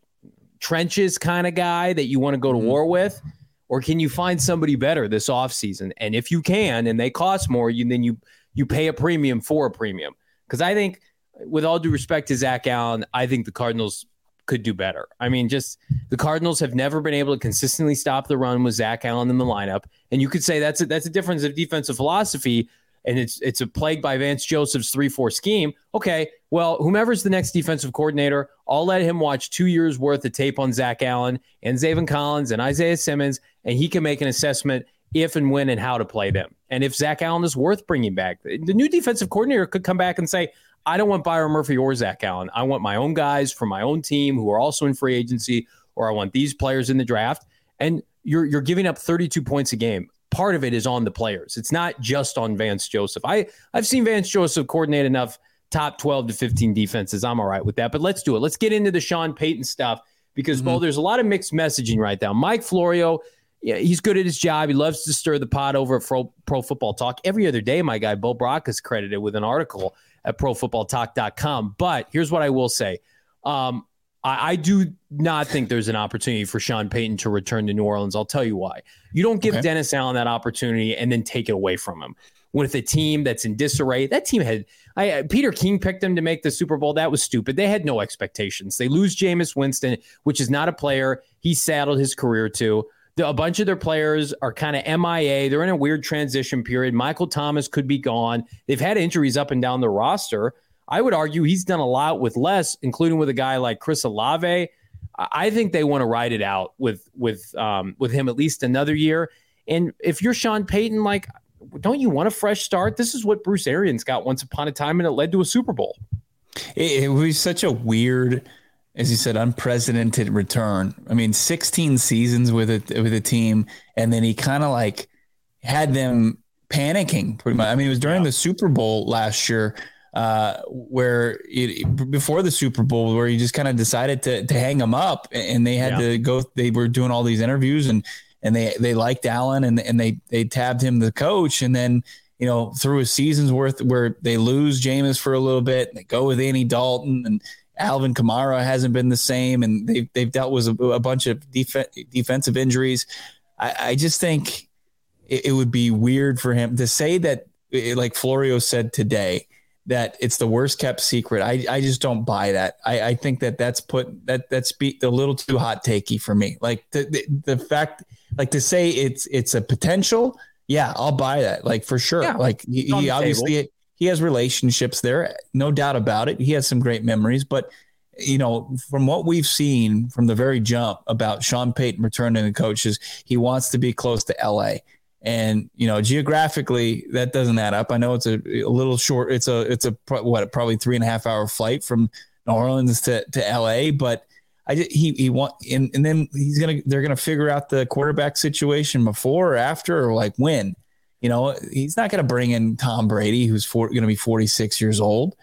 trenches kind of guy that you want to go to mm-hmm. war with? Or can you find somebody better this offseason? And if you can, and they cost more, you then you you pay a premium for a premium. Because I think, with all due respect to Zach Allen, I think the Cardinals could do better. I mean, just the Cardinals have never been able to consistently stop the run with Zach Allen in the lineup, and you could say that's a, that's a difference of defensive philosophy and it's it's a plague by Vance Joseph's three four scheme. Okay, well, whomever's the next defensive coordinator, I'll let him watch two years worth of tape on Zach Allen and Zaven Collins and Isaiah Simmons, and he can make an assessment if and when and how to play them. And if Zach Allen is worth bringing back, the new defensive coordinator could come back and say, I don't want Byron Murphy or Zach Allen. I want my own guys from my own team who are also in free agency, or I want these players in the draft. And you're you're giving up 32 points a game part of it is on the players. It's not just on Vance Joseph. I I've seen Vance Joseph coordinate enough top 12 to 15 defenses. I'm all right with that. But let's do it. Let's get into the Sean Payton stuff because mm-hmm. there's a lot of mixed messaging right now. Mike Florio, yeah, he's good at his job. He loves to stir the pot over at Pro, Pro Football Talk. Every other day, my guy Bo Brack is credited with an article at ProFootballTalk.com. But here's what I will say. Um, I, I, do not think there's an opportunity for Sean Payton to return to New Orleans. I'll tell you why. You don't give okay. Dennis Allen that opportunity and then take it away from him. With a team that's in disarray, that team had I, Peter King picked them to make the Super Bowl. That was stupid. They had no expectations. They lose Jameis Winston, which is not a player he saddled his career to. The, a bunch of their players are kind of MIA. They're in a weird transition period. Michael Thomas could be gone. They've had injuries up and down the roster. I would argue he's done a lot with less, including with a guy like Chris Olave. I think they want to ride it out with with um, with him at least another year. And if you're Sean Payton, like, don't you want a fresh start? This is what Bruce Arians got once upon a time, and it led to a Super Bowl. It, it was such a weird, as you said, unprecedented return. I mean, 16 seasons with a with a team, and then he kind of like had them panicking pretty much. I mean, it was during yeah. the Super Bowl last year uh, where it, before the Super Bowl, where he just kind of decided to to hang him up, and they had yeah. to go. They were doing all these interviews, and and they they liked Allen, and and they they tabbed him the coach, and then you know through a season's worth where they lose Jameis for a little bit, they go with Andy Dalton, and Alvin Kamara hasn't been the same, and they've they've dealt with a, a bunch of def- defensive injuries. I, I just think it, it would be weird for him to say that, like Florio said today that it's the worst kept secret. I, I just don't buy that. I, I think that that's put that that's be a little too hot takey for me. Like the, the, the fact, like to say it's it's a potential. Yeah, I'll buy that. Like for sure. Yeah, like he, he obviously table. he has relationships there, no doubt about it. He has some great memories, but you know, from what we've seen from the very jump about Sean Payton returning the coaches, he wants to be close to LA. And you know, geographically, that doesn't add up. I know it's a, a little short. It's a it's a what probably three and a half hour flight from New Orleans to, to L.A. But I he he want and, and then he's gonna they're gonna figure out the quarterback situation before or after or like when. You know, he's not gonna bring in Tom Brady, who's for, gonna be forty six years old.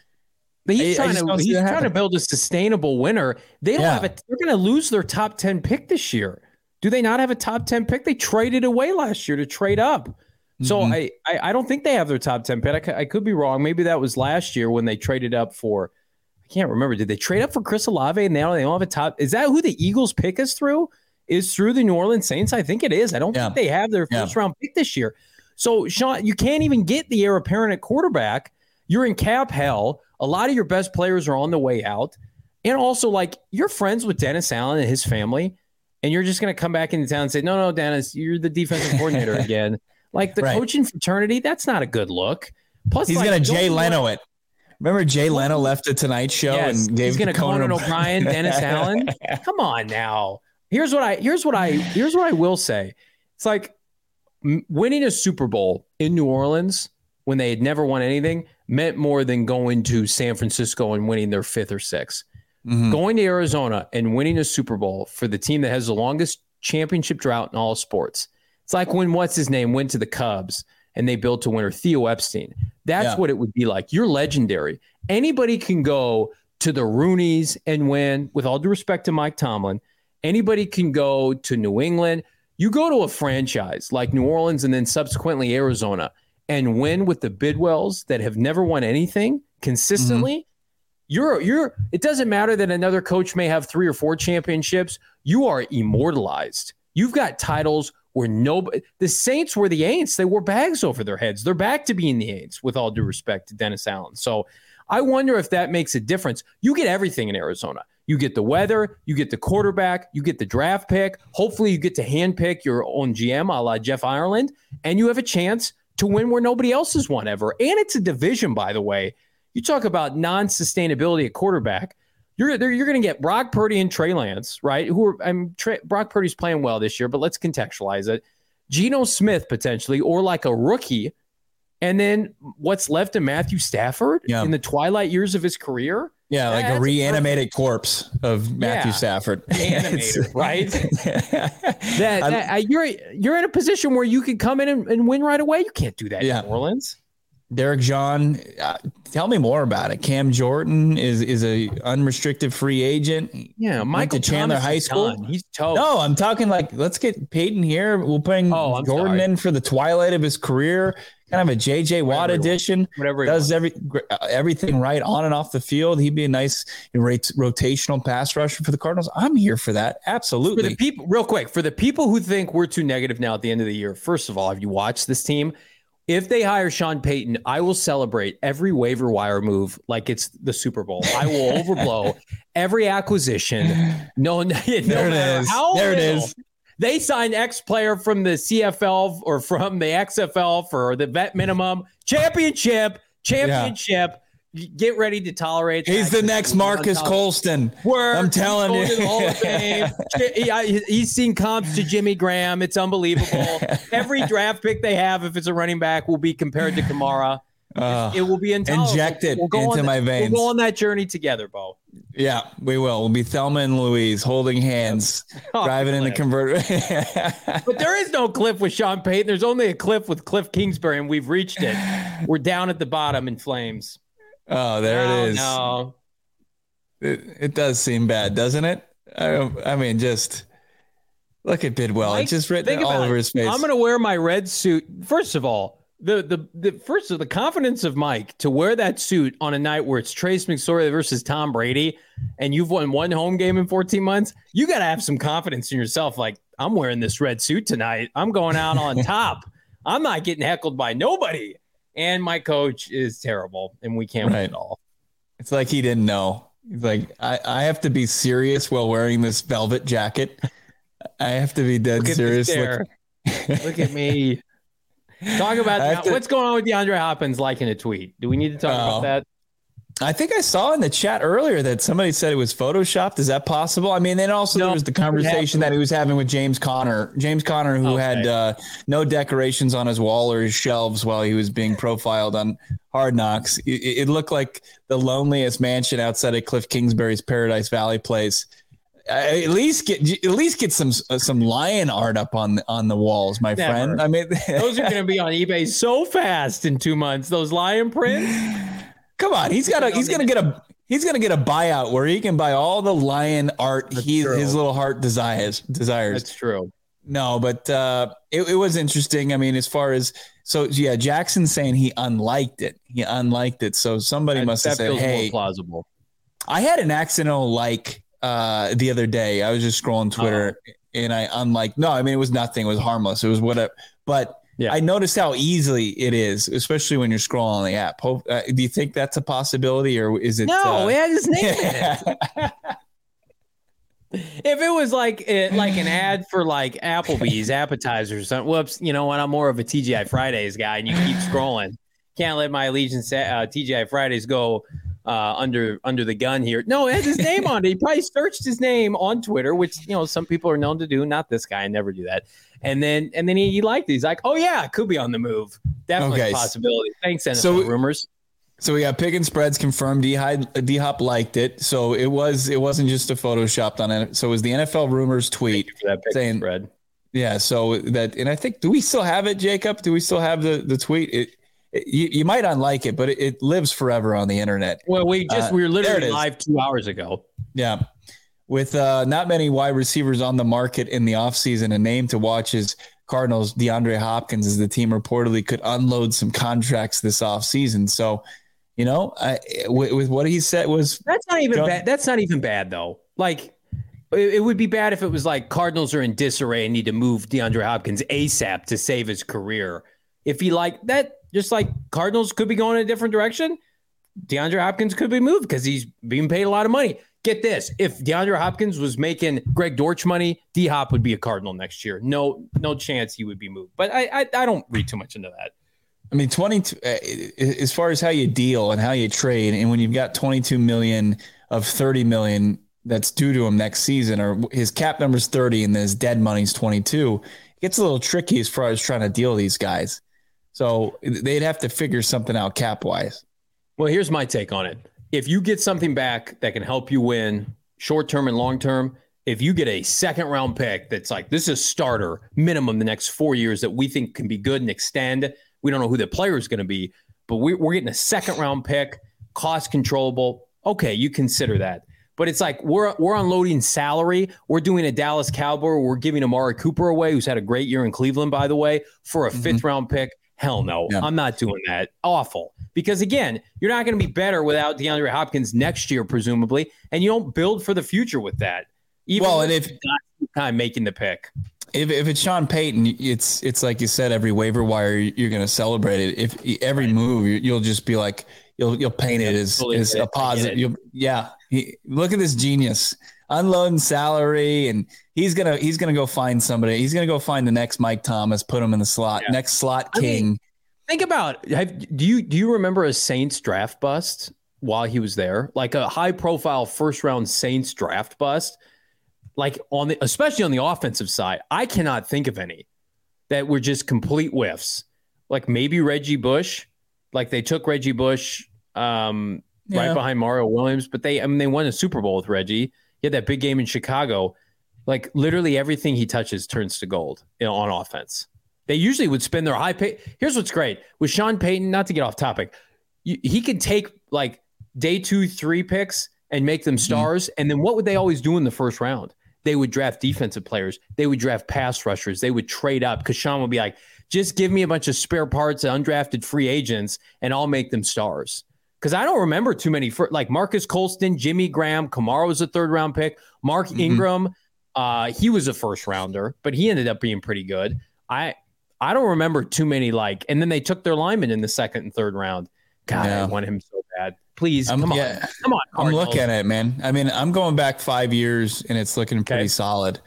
But he's I, trying I to he's trying to build a sustainable winner. They don't yeah. have it. They're going to lose their top ten pick this year. Do they not have a top 10 pick? They traded away last year to trade up. So mm-hmm. I, I, I don't think they have their top 10 pick. I, I, could be wrong. Maybe that was last year when they traded up for I can't remember. Did they trade up for Chris Olave and now they don't have a top? Is that who the Eagles pick is through? Is through the New Orleans Saints? I think it is. I don't yeah. think they have their first yeah. round pick this year. So Sean, you can't even get the heir apparent at quarterback. You're in cap hell. A lot of your best players are on the way out. And also, like, you're friends with Dennis Allen and his family and you're just going to come back into town and say, no, no, Dennis, you're the defensive coordinator [laughs] again. Like the right. coaching fraternity, that's not a good look. Plus, he's like, going to Jay Leno it. Remember Jay Leno left the Tonight Show Yes, and gave he's going to Conan Conan O'Brien- [laughs] O'Brien, Dennis Allen. Come on now. Here's what I here's what I here's what I will say. It's like winning a Super Bowl in New Orleans when they had never won anything meant more than going to San Francisco and winning their fifth or sixth. Mhm. Going to Arizona and winning a Super Bowl for the team that has the longest championship drought in all sports. It's like when what's his name went to the Cubs and they built a winner, Theo Epstein. That's Yeah. what it would be like. You're legendary. Anybody can go to the Rooneys and win, with all due respect to Mike Tomlin. Anybody can go to New England. You go to a franchise like New Orleans and then subsequently Arizona and win with the Bidwills that have never won anything consistently. You're you're it doesn't matter that another coach may have three or four championships. You are immortalized. You've got titles where nobody the Saints were the Aints. They wore bags over their heads. They're back to being the Aints, with all due respect to Dennis Allen. So I wonder if that makes a difference. You get everything in Arizona. You get the weather, you get the quarterback, you get the draft pick. Hopefully, you get to handpick your own GM, a la Jeff Ireland, and you have a chance to win where nobody else has won ever. And it's a division, by the way. You talk about non-sustainability at quarterback. You're you're going to get Brock Purdy and Trey Lance, right? Who are I'm Trey, Brock Purdy's playing well this year, but let's contextualize it. Geno Smith potentially, or like a rookie, and then what's left of Matthew Stafford Yeah. in the twilight years of his career. Yeah, like That's a a reanimated corpse of Matthew Yeah. Stafford. [laughs] Animated, right? [laughs] that, That, you're you're in a position where you can come in and, and win right away. You can't do that Yeah. in New Orleans. Derek John, uh, tell me more about it. Cam Jordan is is a unrestricted free agent. Yeah, Went Michael to Chandler Thomas High School. He's. No, I'm talking like let's get Payton here. We'll bring Oh, Jordan sorry. in for the twilight of his career. Kind of a JJ Watt Whatever edition. whatever. Does every uh, everything right on and off the field. He'd be a nice rotational pass rusher for the Cardinals. I'm here for that. for the Absolutely. people, real quick, for the people who think we're too negative now at the end of the year, first of all, have you watched this team? If they hire Sean Payton, I will celebrate every waiver wire move like it's the Super Bowl. I will [laughs] overblow every acquisition. No, [laughs] no There it how There it is. They sign X player from the CFL or from the XFL for the vet minimum championship. Championship. Get ready to tolerate. He's the next Marques Colston. Word. I'm telling He's you. Hall of Fame. [laughs] He- he's seen comps to Jimmy Graham. It's unbelievable. [laughs] Every draft pick they have, if it's a running back, will be compared to Kamara. Uh, It will be intolerable. Inject it go into my that- veins. We'll go on that journey together, Bo. yeah, we will. We'll be Thelma and Louise holding hands, [laughs] Oh, driving in the convertible. But there is no cliff with Sean Payton. There's only a cliff with Cliff Kingsbury, and we've reached it. We're down at the bottom in flames. Oh, there No, it oh, is. No. It, it does seem bad, doesn't it? I, I mean, just look at Bidwill. Mike, it's just written think all about over it. his face. I'm going to wear my red suit. First of all, the the the first of the confidence of Mike to wear that suit on a night where it's Trace McSorley versus Tom Brady, and you've won one home game in 14 months. You got to have some confidence in yourself. Like I'm wearing this red suit tonight. I'm going out on [laughs] top. I'm not getting heckled by nobody. And my coach is terrible, and we can't win Right. at all. It's like he didn't know. He's like, I, I have to be serious while wearing this velvet jacket. I have to be dead Look serious. Look- Look at me. Talk about [laughs] that. to- what's going on with DeAndre Hopkins liking a tweet. Do we need to talk Oh. about that? I think I saw in the chat earlier that somebody said it was photoshopped. Is that possible? I mean, then also No, there was the conversation that he was having with James Conner. James Conner, who Okay. had uh, no decorations on his wall or his shelves while he was being profiled on Hard Knocks. It, it looked like the loneliest mansion outside of Cliff Kingsbury's Paradise Valley place. Uh, At least get at least get some uh, some lion art up on the, on the walls, my Never. friend. I mean, [laughs] Those are going to be on eBay so fast in two months. Those lion prints. [laughs] Come on, he's got a he's gonna get a he's gonna get a buyout where he can buy all the lion art he true. his little heart desires desires. That's true. no, but uh, it, it was interesting. I mean, as far as so yeah, Jackson saying he unliked it. He unliked it. So somebody That, must have said, "Hey, more plausible. I had an accidental like uh, the other day. I was just scrolling Twitter and I unliked. No, I mean it was nothing. It was harmless. It was whatever. But Yeah. I noticed how easy it is, especially when you're scrolling on the app. Hope, uh, do you think that's a possibility, or is it? No, uh, it had his name in it. If it was like it, like an ad for like Applebee's appetizers, or something, whoops, you know what? I'm more of a TGI Fridays guy, and you keep scrolling. can't let my allegiance uh, TGI Fridays go uh, under under the gun here. No, it has his name on it. He probably searched his name on Twitter, which you know some people are known to do. Not this guy. I never do that. And then and then he, he liked it. He's like, oh yeah, could be on the move. Definitely okay. a possibility. Thanks, NFL so, rumors. So we got pick and spreads confirmed. D Hop liked it, so it was it wasn't just a photoshopped on it. So it was the NFL rumors tweet saying spread. Yeah, so that and I think do we still have it, Jacob? Do we still have the the tweet? It, it you, you might unlike it, but it, it, lives forever on the internet. Well, we just uh, we were literally live two hours ago. Yeah. With uh, not many wide receivers on the market in the offseason, a name to watch is Cardinals DeAndre Hopkins as the team reportedly could unload some contracts this offseason. So you know, I, with, with, what he said was that's not even bad. That's not even bad though. Like it, it, would be bad if it was like Cardinals are in disarray and need to move DeAndre Hopkins ASAP to save his career. If he like that, just like Cardinals could be going in a different direction, DeAndre Hopkins could be moved because he's being paid a lot of money. Get this: if DeAndre Hopkins was making Greg Dortch money, D Hop would be a Cardinal next year. No, no chance he would be moved. But I, I, I don't read too much into that. I mean, twenty uh, as far as how you deal and how you trade, and when you've got 22 million of 30 million that's due to him next season, or his cap number's 30 and his dead money's 22, it gets a little tricky as far as trying to deal these guys. So they'd have to figure something out cap wise. Well, here's my take on it. If you get something back that can help you win short term and long term, if you get a second round pick that's like this is a starter minimum the next four years that we think can be good and extend we don't know who the player is going to be, but we, we're getting a second round pick, cost controllable. Okay, you consider that. But it's like we're we're unloading salary. We're doing a Dallas Cowboy. We're giving Amari Cooper away, who's had a great year in Cleveland, by the way, for a mm-hmm. fifth round pick. Hell no, yeah. I'm not doing that. Awful. Because again, you're not going to be better without DeAndre Hopkins next year, presumably, and you don't build for the future with that. Even well, and if time making the pick, if, if it's Sean Payton, it's it's like you said, every waiver wire you're going to celebrate it. If every move you'll just be like you'll you'll paint it as, as a positive. You'll, yeah, he, look at this genius unloading salary, and he's gonna he's gonna go find somebody. He's gonna go find the next Mike Thomas, put him in the slot, yeah. next slot king. I mean, think about have, do you do you remember a Saints draft bust while he was there, like a high profile first round Saints draft bust? like on the especially on the offensive side, I cannot think of any that were just complete whiffs. Like maybe Reggie Bush, like they took Reggie Bush um, yeah. right behind Mario Williams, but they I mean they won a Super Bowl with Reggie. He had that big game in Chicago. Like literally everything he touches turns to gold you know, on offense. They usually would spend their high pay. Here's what's great with Sean Payton. Not to get off topic, he could take like day two, three picks and make them mm-hmm. stars. And then what would they always do in the first round? They would draft defensive players. They would draft pass rushers. They would trade up because Sean would be like, just give me a bunch of spare parts and undrafted free agents, and I'll make them stars. Because I don't remember too many for like Marques Colston, Jimmy Graham, Kamara was a third round pick, Mark mm-hmm. Ingram, uh, he was a first rounder, but he ended up being pretty good. I I don't remember too many like, and then they took their lineman in the second and third round. God, yeah. I want him so bad. Please, come on, yeah, come on. Cardinals. I'm looking at it, man. I mean, I'm going back five years, and it's looking pretty okay. solid.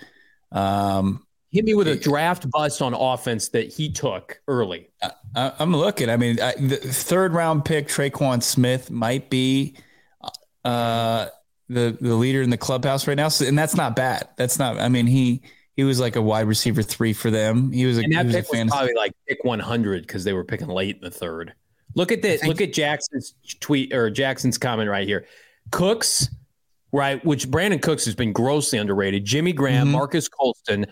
Um, Hit me with a draft bust on offense that he took early. I, am looking. I mean, I, the third round pick Tre'Quan Smith might be uh, the the leader in the clubhouse right now, so, and that's not bad. That's not. I mean, he he was like a wide receiver three for them. He was a, and that was pick was probably like pick 100 because they were picking late in the third. Look at this. Look at Jackson's tweet or Jackson's comment right here. Cooks, right? Which Brandin Cooks has been grossly underrated. Jimmy Graham, mm-hmm. Marques Colston,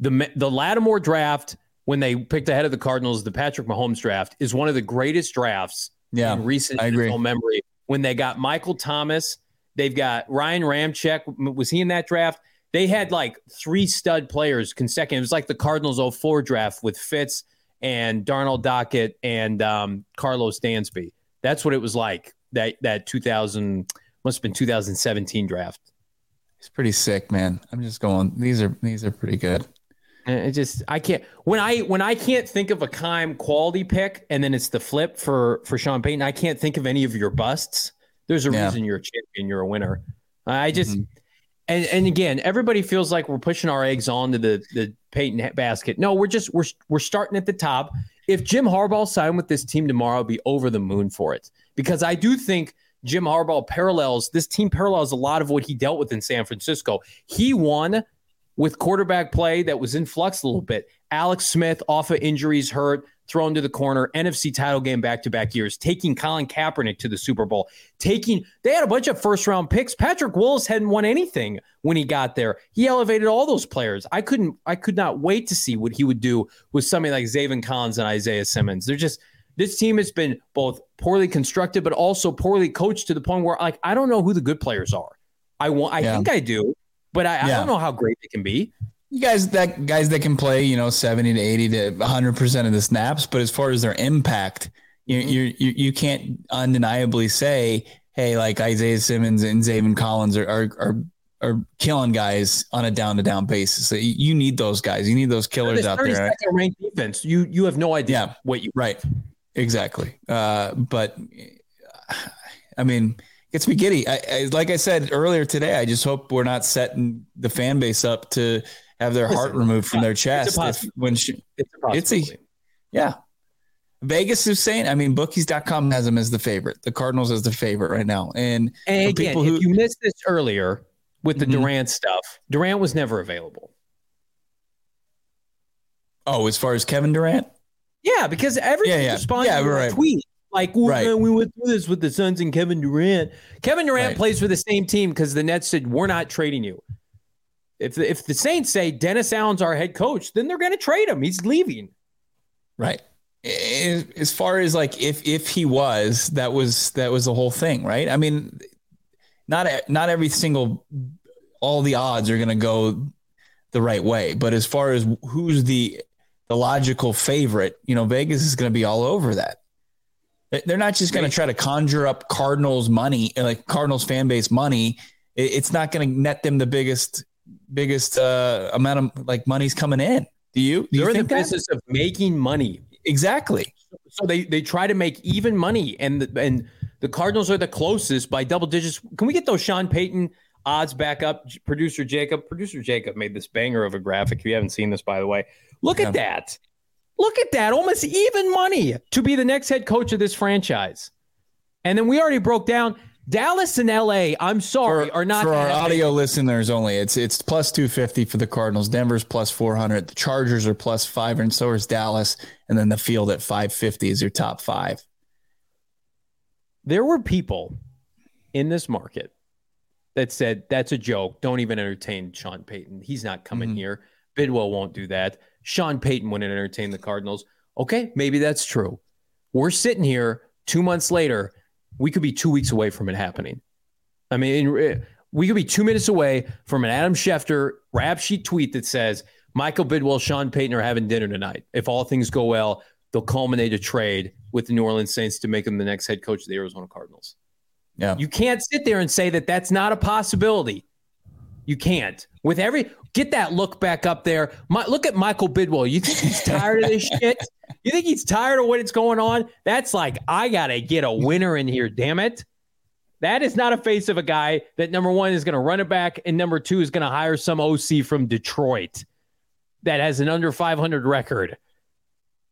the the Lattimore draft when they picked ahead of the Cardinals, the Patrick Mahomes draft is one of the greatest drafts yeah, in recent memory. When they got Michael Thomas, they've got Ryan Ramczyk. Was he in that draft? They had like three stud players consecutive. It was like the Cardinals 04 draft with Fitz and Darnell Dockett and um, Karlos Dansby. That's what it was like that that 2000 must have been 2017 draft. It's pretty sick, man. I'm just going. These are these are pretty good. It just I can't when I when I can't think of a Keim quality pick and then it's the flip for for Sean Payton. I can't think of any of your busts. There's a yeah. reason you're a champion. You're a winner. I just mm-hmm. and and again, everybody feels like we're pushing our eggs onto the the Payton basket. No, we're just we're we're starting at the top. if Jim Harbaugh signed with this team tomorrow, I'd be over the moon for it because I do think Jim Harbaugh parallels this team parallels a lot of what he dealt with in San Francisco. He won with quarterback play that was in flux a little bit. Alex Smith off of injuries, hurt, thrown to the corner, NFC title game back to back years, taking Colin Kaepernick to the Super Bowl, taking, they had a bunch of first round picks. Patrick Willis hadn't won anything when he got there. He elevated all those players. I couldn't, I could not wait to see what he would do with somebody like Zaven Collins and Isaiah Simmons. They're just, this team has been both poorly constructed, but also poorly coached to the point where, like, I don't know who the good players are. I want, I yeah. think I do, but I, yeah. I don't know how great they can be you guys that guys that can play, you know, 70 to 80 to 100% of the snaps, but as far as their impact, you mm-hmm. you you, you can't undeniably say, hey, like Isaiah Simmons and Zaven Collins are are are, are killing guys on a down to down basis. You need those guys. You need those killers out there. Right? Ranked defense. You you have no idea yeah, what you right. Exactly. Uh, but I mean, gets me giddy. I, I, like I said earlier today, I just hope we're not setting the fan base up to have their Listen, heart removed from their chest. It's if, when she, it's, a it's a, yeah. Vegas is saying, I mean, bookies.com has them as the favorite. The Cardinals as the favorite right now. And, and again, who, if you missed this earlier with the mm-hmm. Durant stuff, Durant was never available. Oh, as far as Kevin Durant? Yeah, because everyone yeah, yeah. responded yeah, to right. tweet. Like right. we went through this with the Suns and Kevin Durant. Kevin Durant right. plays for the same team because the Nets said we're not trading you. If the, if the Saints say Dennis Allen's our head coach, then they're going to trade him. He's leaving. Right. As far as like if if he was, that was that was the whole thing, right? I mean, not not every single all the odds are going to go the right way, but as far as who's the the logical favorite, you know, Vegas is going to be all over that. They're not just going to try to conjure up Cardinals money, like Cardinals fan base money. It's not going to net them the biggest biggest uh, amount of like money's coming in. Do you? Do They're you in the business of making money. Exactly. So they they try to make even money, and the, and the Cardinals are the closest by double digits. Can we get those Sean Payton odds back up? Producer Jacob, producer Jacob made this banger of a graphic. If you haven't seen this, by the way, look yeah. at that. Look at that. Almost even money to be the next head coach of this franchise. And then we already broke down Dallas and LA, I'm sorry, for, are not for our audio listeners only. It's it's plus 250 for the Cardinals. Denver's plus 400. The Chargers are plus 5 and so is Dallas and then the field at 550 is your top 5. There were people in this market that said that's a joke. Don't even entertain Sean Payton. He's not coming mm-hmm. here. Bidwill won't do that. Sean Payton wouldn't entertain the Cardinals. Okay, maybe that's true. We're sitting here 2 months later we could be two weeks away from it happening. I mean, eh, we could be two minutes away from an Adam Schefter rap sheet tweet that says Michael Bidwill, Sean Payton are having dinner tonight. If all things go well, they'll culminate a trade with the New Orleans Saints to make them the next head coach of the Arizona Cardinals. Yeah. You can't sit there and say that that's not a possibility. You can't. With every get that look back up there. My, look at Michael Bidwill. You think he's tired of this [laughs] shit? You think he's tired of what's going on? That's like I gotta get a winner in here. Damn it! That is not a face of a guy that number one is going to run it back, and number two is going to hire some OC from Detroit that has an under 500 record.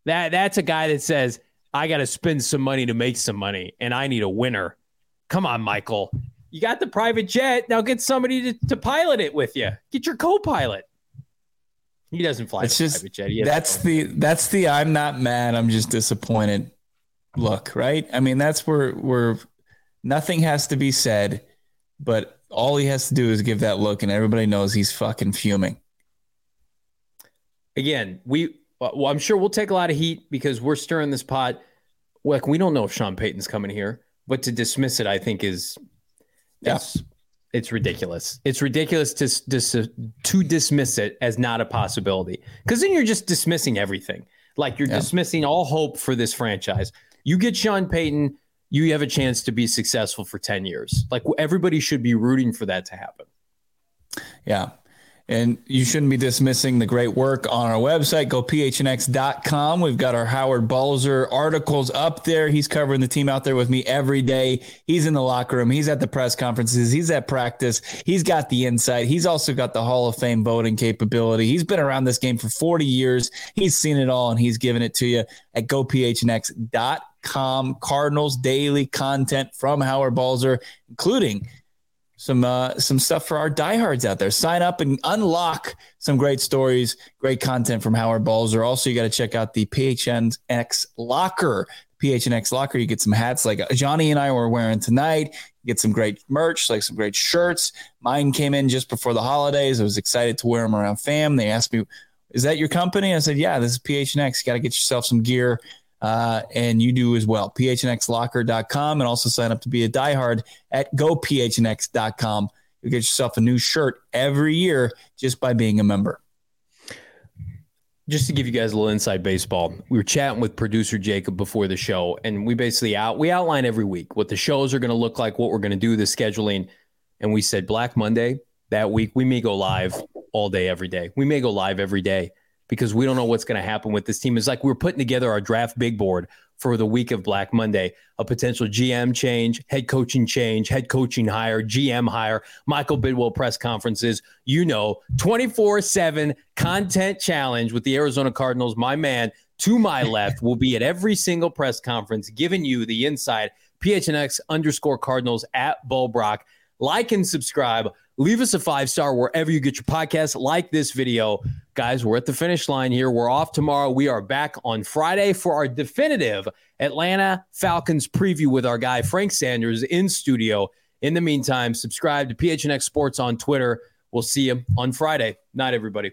That that's a guy that says I got to spend some money to make some money, and I need a winner. Come on, Michael. You got the private jet. Now get somebody to, to pilot it with you. Get your co-pilot. He doesn't fly it's just, private jet. That's the that's the I'm not mad. I'm just disappointed. Look, right? I mean, that's where where nothing has to be said, but all he has to do is give that look, and everybody knows he's fucking fuming. Again, we uh, well, I'm sure we'll take a lot of heat because we're stirring this pot. Like we don't know if Sean Payton's coming here, but to dismiss it, I think is Yes. It's ridiculous. It's ridiculous to, to, uh, to dismiss it as not a possibility because then you're just dismissing everything. Like you're yeah. dismissing all hope for this franchise. You get Sean Payton, you have a chance to be successful for 10 years. Like everybody should be rooting for that to happen. Yeah. And you shouldn't be dismissing the great work on our website. Go phnx.com. We've got our Howard Balzer articles up there. He's covering the team out there with me every day. He's in the locker room. He's at the press conferences. He's at practice. He's got the insight. He's also got the Hall of Fame voting capability. He's been around this game for 40 years. He's seen it all and he's giving it to you at gophnx.com. Cardinals daily content from Howard Balzer, including some uh, some stuff for our diehards out there. Sign up and unlock some great stories, great content from Howard Balzer. Also, you got to check out the PHNX Locker. PHNX Locker, you get some hats like Johnny and I were wearing tonight. You get some great merch, like some great shirts. Mine came in just before the holidays. I was excited to wear them around fam. They asked me, "Is that your company?" I said, "Yeah, this is PHNX. You got to get yourself some gear." Uh, and you do as well. PHNXlocker.com and also sign up to be a diehard at gophnx.com. You'll get yourself a new shirt every year just by being a member. Just to give you guys a little inside baseball, we were chatting with producer Jacob before the show, and we basically out we outline every week what the shows are going to look like, what we're going to do, the scheduling, and we said Black Monday that week we may go live all day every day. We may go live every day because we don't know what's going to happen with this team. It's like we are putting together our draft big board for the week of Black Monday, a potential GM change, head coaching change, head coaching hire, GM hire, Michael Bidwill press conferences, you know, 24 7 content challenge with the Arizona Cardinals. My man to my [laughs] left will be at every single press conference, giving you the inside PHNX underscore Cardinals at Bulbrock. Like and subscribe. Leave us a five star wherever you get your podcast. Like this video. Guys, we're at the finish line here. We're off tomorrow. We are back on Friday for our definitive Atlanta Falcons preview with our guy, Frank Sanders, in studio. In the meantime, subscribe to PHNX Sports on Twitter. We'll see you on Friday. Night, everybody.